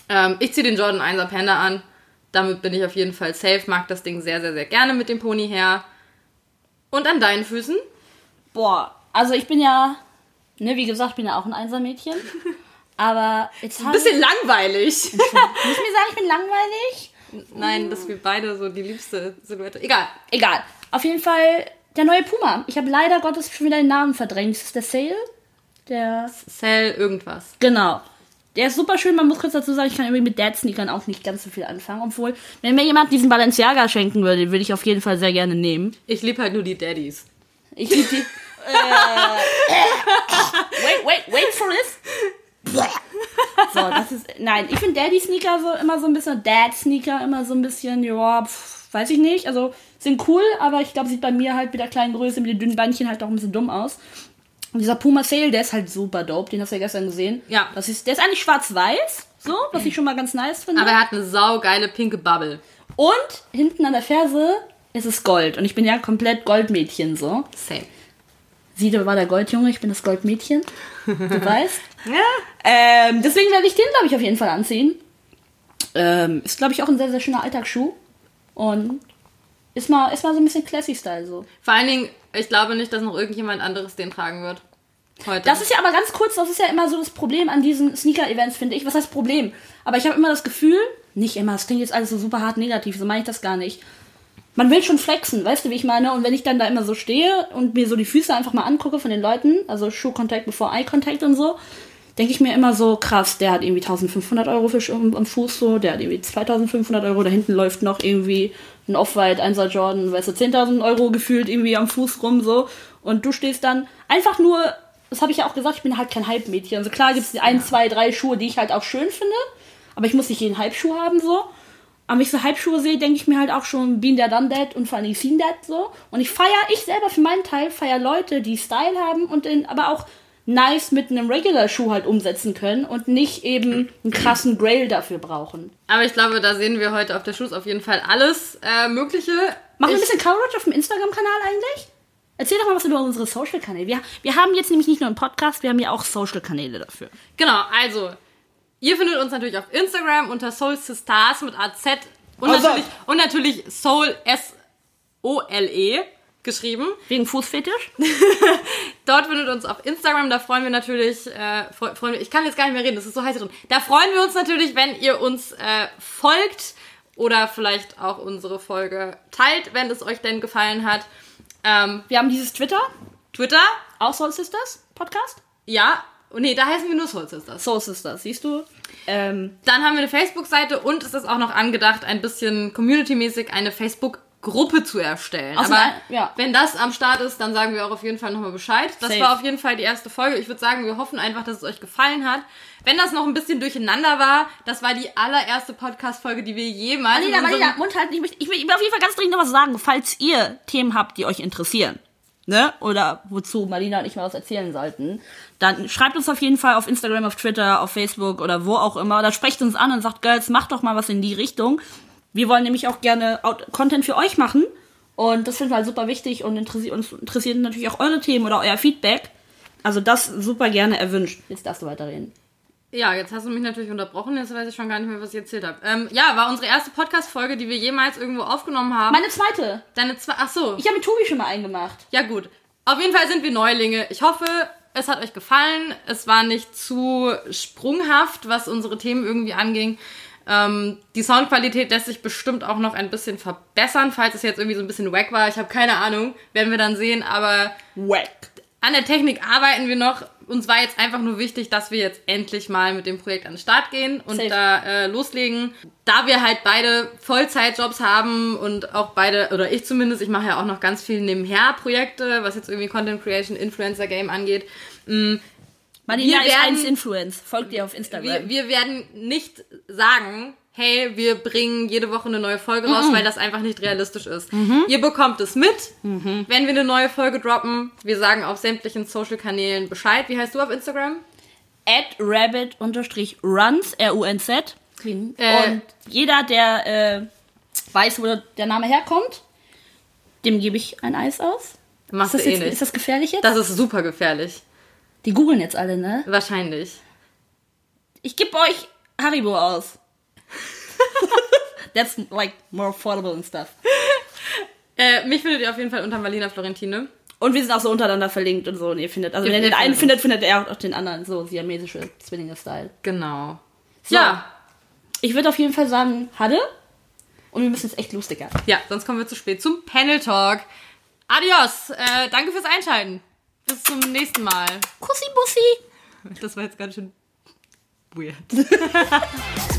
Ähm, ich ziehe den Jordan 1er Panda an. Damit bin ich auf jeden Fall safe. Mag das Ding sehr, sehr, sehr gerne mit dem Pony her. Und an deinen Füßen? Boah, also ich bin ja, ne, wie gesagt, bin ja auch ein Einsermädchen. Aber jetzt Ein habe ich... bisschen langweilig. Muss ich mir sagen, ich bin langweilig? Nein, dass wir beide so die liebste Silhouette. Egal. Egal. Auf jeden Fall der neue Puma. Ich habe leider Gottes schon wieder den Namen verdrängt. Das ist der Sale. Der. Sell irgendwas. Genau. Der ist super schön. Man muss kurz dazu sagen, ich kann irgendwie mit Dad-Sneakern auch nicht ganz so viel anfangen. Obwohl, wenn mir jemand diesen Balenciaga schenken würde, würde ich auf jeden Fall sehr gerne nehmen. Ich liebe halt nur die Daddies. Ich liebe die. äh, wait, wait, wait for this. So, das ist. Nein, ich finde Daddy-Sneaker so immer so ein bisschen. Dad-Sneaker immer so ein bisschen, ja, pf, weiß ich nicht. Also sind cool, aber ich glaube, sieht bei mir halt mit der kleinen Größe, mit den dünnen Beinchen halt auch ein bisschen dumm aus. Und dieser Puma Sale, der ist halt super dope. Den hast du ja gestern gesehen. Ja. Das ist, der ist eigentlich schwarz-weiß. So, was ich schon mal ganz nice finde. Aber er hat eine saugeile pinke Bubble. Und hinten an der Ferse ist es Gold. Und ich bin ja komplett Goldmädchen so. Same. Siede war der Goldjunge, ich bin das Goldmädchen. Du weißt. Ja. Ähm, deswegen werde ich den, glaube ich, auf jeden Fall anziehen. Ähm, ist, glaube ich, auch ein sehr, sehr schöner Alltagsschuh. Und ist mal, ist mal so ein bisschen Classy-Style so. Vor allen Dingen, ich glaube nicht, dass noch irgendjemand anderes den tragen wird. Heute. Das ist ja aber ganz kurz, das ist ja immer so das Problem an diesen Sneaker-Events, finde ich. Was heißt Problem? Aber ich habe immer das Gefühl, nicht immer, das klingt jetzt alles so super hart negativ, so meine ich das gar nicht. Man will schon flexen, weißt du, wie ich meine? Und wenn ich dann da immer so stehe und mir so die Füße einfach mal angucke von den Leuten, also Schuhkontakt bevor Eye-Contact und so, denke ich mir immer so, krass, der hat irgendwie 1500 Euro Schuhe am Fuß so, der hat irgendwie 2500 Euro, da hinten läuft noch irgendwie ein Off-White, 1er Jordan, weißt du, 10.000 Euro gefühlt irgendwie am Fuß rum so. Und du stehst dann einfach nur, das habe ich ja auch gesagt, ich bin halt kein Hype-Mädchen. Also klar gibt es ein, zwei, drei Schuhe, die ich halt auch schön finde, aber ich muss nicht jeden Hype-Schuh haben so. Aber wenn ich so Hype-Schuhe sehe, denke ich mir halt auch schon Bean der Done That und vor allem Seen That so. Und ich feiere, ich selber für meinen Teil feiere Leute, die Style haben und den aber auch nice mit einem Regular-Schuh halt umsetzen können und nicht eben einen krassen Grail dafür brauchen. Aber ich glaube, da sehen wir heute auf der Schuss auf jeden Fall alles äh, Mögliche. Machen wir ein bisschen Coverage auf dem Instagram-Kanal eigentlich? Erzähl doch mal was über unsere Social-Kanäle. Wir, wir haben jetzt nämlich nicht nur einen Podcast, wir haben ja auch Social-Kanäle dafür. Genau, also, ihr findet uns natürlich auf Instagram unter SoulSistars mit AZ und, Also. natürlich, und natürlich Soul S-O-L-E E geschrieben. Wegen Fußfetisch? Dort findet uns auf Instagram, da freuen wir natürlich, äh, freu- freuen wir, ich kann jetzt gar nicht mehr reden, das ist so heiß drin. Da freuen wir uns natürlich, wenn ihr uns äh, folgt oder vielleicht auch unsere Folge teilt, wenn es euch denn gefallen hat. Ähm, Wir haben dieses Twitter. Twitter, Auch Soul Sisters Podcast? ja. Nee, da heißen wir nur Soul Sisters. Soul Sisters, siehst du? Ähm, Dann haben wir eine Facebook-Seite und es ist auch noch angedacht, ein bisschen community-mäßig eine Facebook-Gruppe zu erstellen. Also Aber ja. wenn das am Start ist, dann sagen wir auch auf jeden Fall nochmal Bescheid. Das Safe. war auf jeden Fall die erste Folge. Ich würde sagen, wir hoffen einfach, dass es euch gefallen hat. Wenn das noch ein bisschen durcheinander war, das war die allererste Podcast-Folge, die wir jemals unserem- Marina, Mund halten. Ich, möchte- ich will ich will auf jeden Fall ganz dringend noch was sagen, falls ihr Themen habt, die euch interessieren. Ne? Oder wozu Marina und ich mal was erzählen sollten, dann schreibt uns auf jeden Fall auf Instagram, auf Twitter, auf Facebook oder wo auch immer. Oder sprecht uns an und sagt, Girls, macht doch mal was in die Richtung. Wir wollen nämlich auch gerne Content für euch machen. Und das finden wir halt super wichtig und interessi uns interessieren natürlich auch eure Themen oder euer Feedback. Also das super gerne erwünscht. Jetzt darfst du weiterreden. Ja, jetzt hast du mich natürlich unterbrochen, jetzt weiß ich schon gar nicht mehr, was ich erzählt habe. Ähm, ja, war unsere erste Podcast-Folge, die wir jemals irgendwo aufgenommen haben. Meine zweite. Deine zwei, ach so. Ich habe mit Tobi schon mal eingemacht. Ja, gut. Auf jeden Fall sind wir Neulinge. Ich hoffe, es hat euch gefallen. Es war nicht zu sprunghaft, was unsere Themen irgendwie anging. Ähm, die Soundqualität lässt sich bestimmt auch noch ein bisschen verbessern, falls es jetzt irgendwie so ein bisschen wack war. Ich habe keine Ahnung, werden wir dann sehen. Aber Wack. an der Technik arbeiten wir noch. Uns war jetzt einfach nur wichtig, dass wir jetzt endlich mal mit dem Projekt an den Start gehen und Safe. da äh, loslegen. Da wir halt beide Vollzeitjobs haben und auch beide, oder ich zumindest, ich mache ja auch noch ganz viel nebenher Projekte, was jetzt irgendwie Content Creation, Influencer Game angeht. Marina Wir ist werden- eins Influence. Folgt ihr auf Instagram. Wir, wir werden nicht sagen, hey, wir bringen jede Woche eine neue Folge raus, weil das einfach nicht realistisch ist. Ihr bekommt es mit, wenn wir eine neue Folge droppen. Wir sagen auf sämtlichen Social-Kanälen Bescheid. Wie heißt du auf Instagram? at rabbit-runs, R-U-N-Z. Äh, Und jeder, der äh, weiß, wo der Name herkommt, dem gebe ich ein Eis aus. Machst Ist das, du eh jetzt, nicht. ist das gefährlich jetzt? Das ist super gefährlich. Die googeln jetzt alle, ne? Wahrscheinlich. Ich gebe euch Haribo aus. That's like more affordable and stuff. Äh, mich findet ihr auf jeden Fall unter Marlina Florentine. Und wir sind auch so untereinander verlinkt und so. Und ihr findet, also Ihr- wenn ihr ihr den einen findet findet, er auch den anderen. So siamesische Zwillinge-Style. Genau. So. Ja. Ich würde auf jeden Fall sagen, Hadde. Und wir müssen jetzt echt lustiger. Ja, sonst kommen wir zu spät zum Panel Talk. Adios. Äh, danke fürs Einschalten. Bis zum nächsten Mal. Kussi Bussi. Das war jetzt ganz schön weird.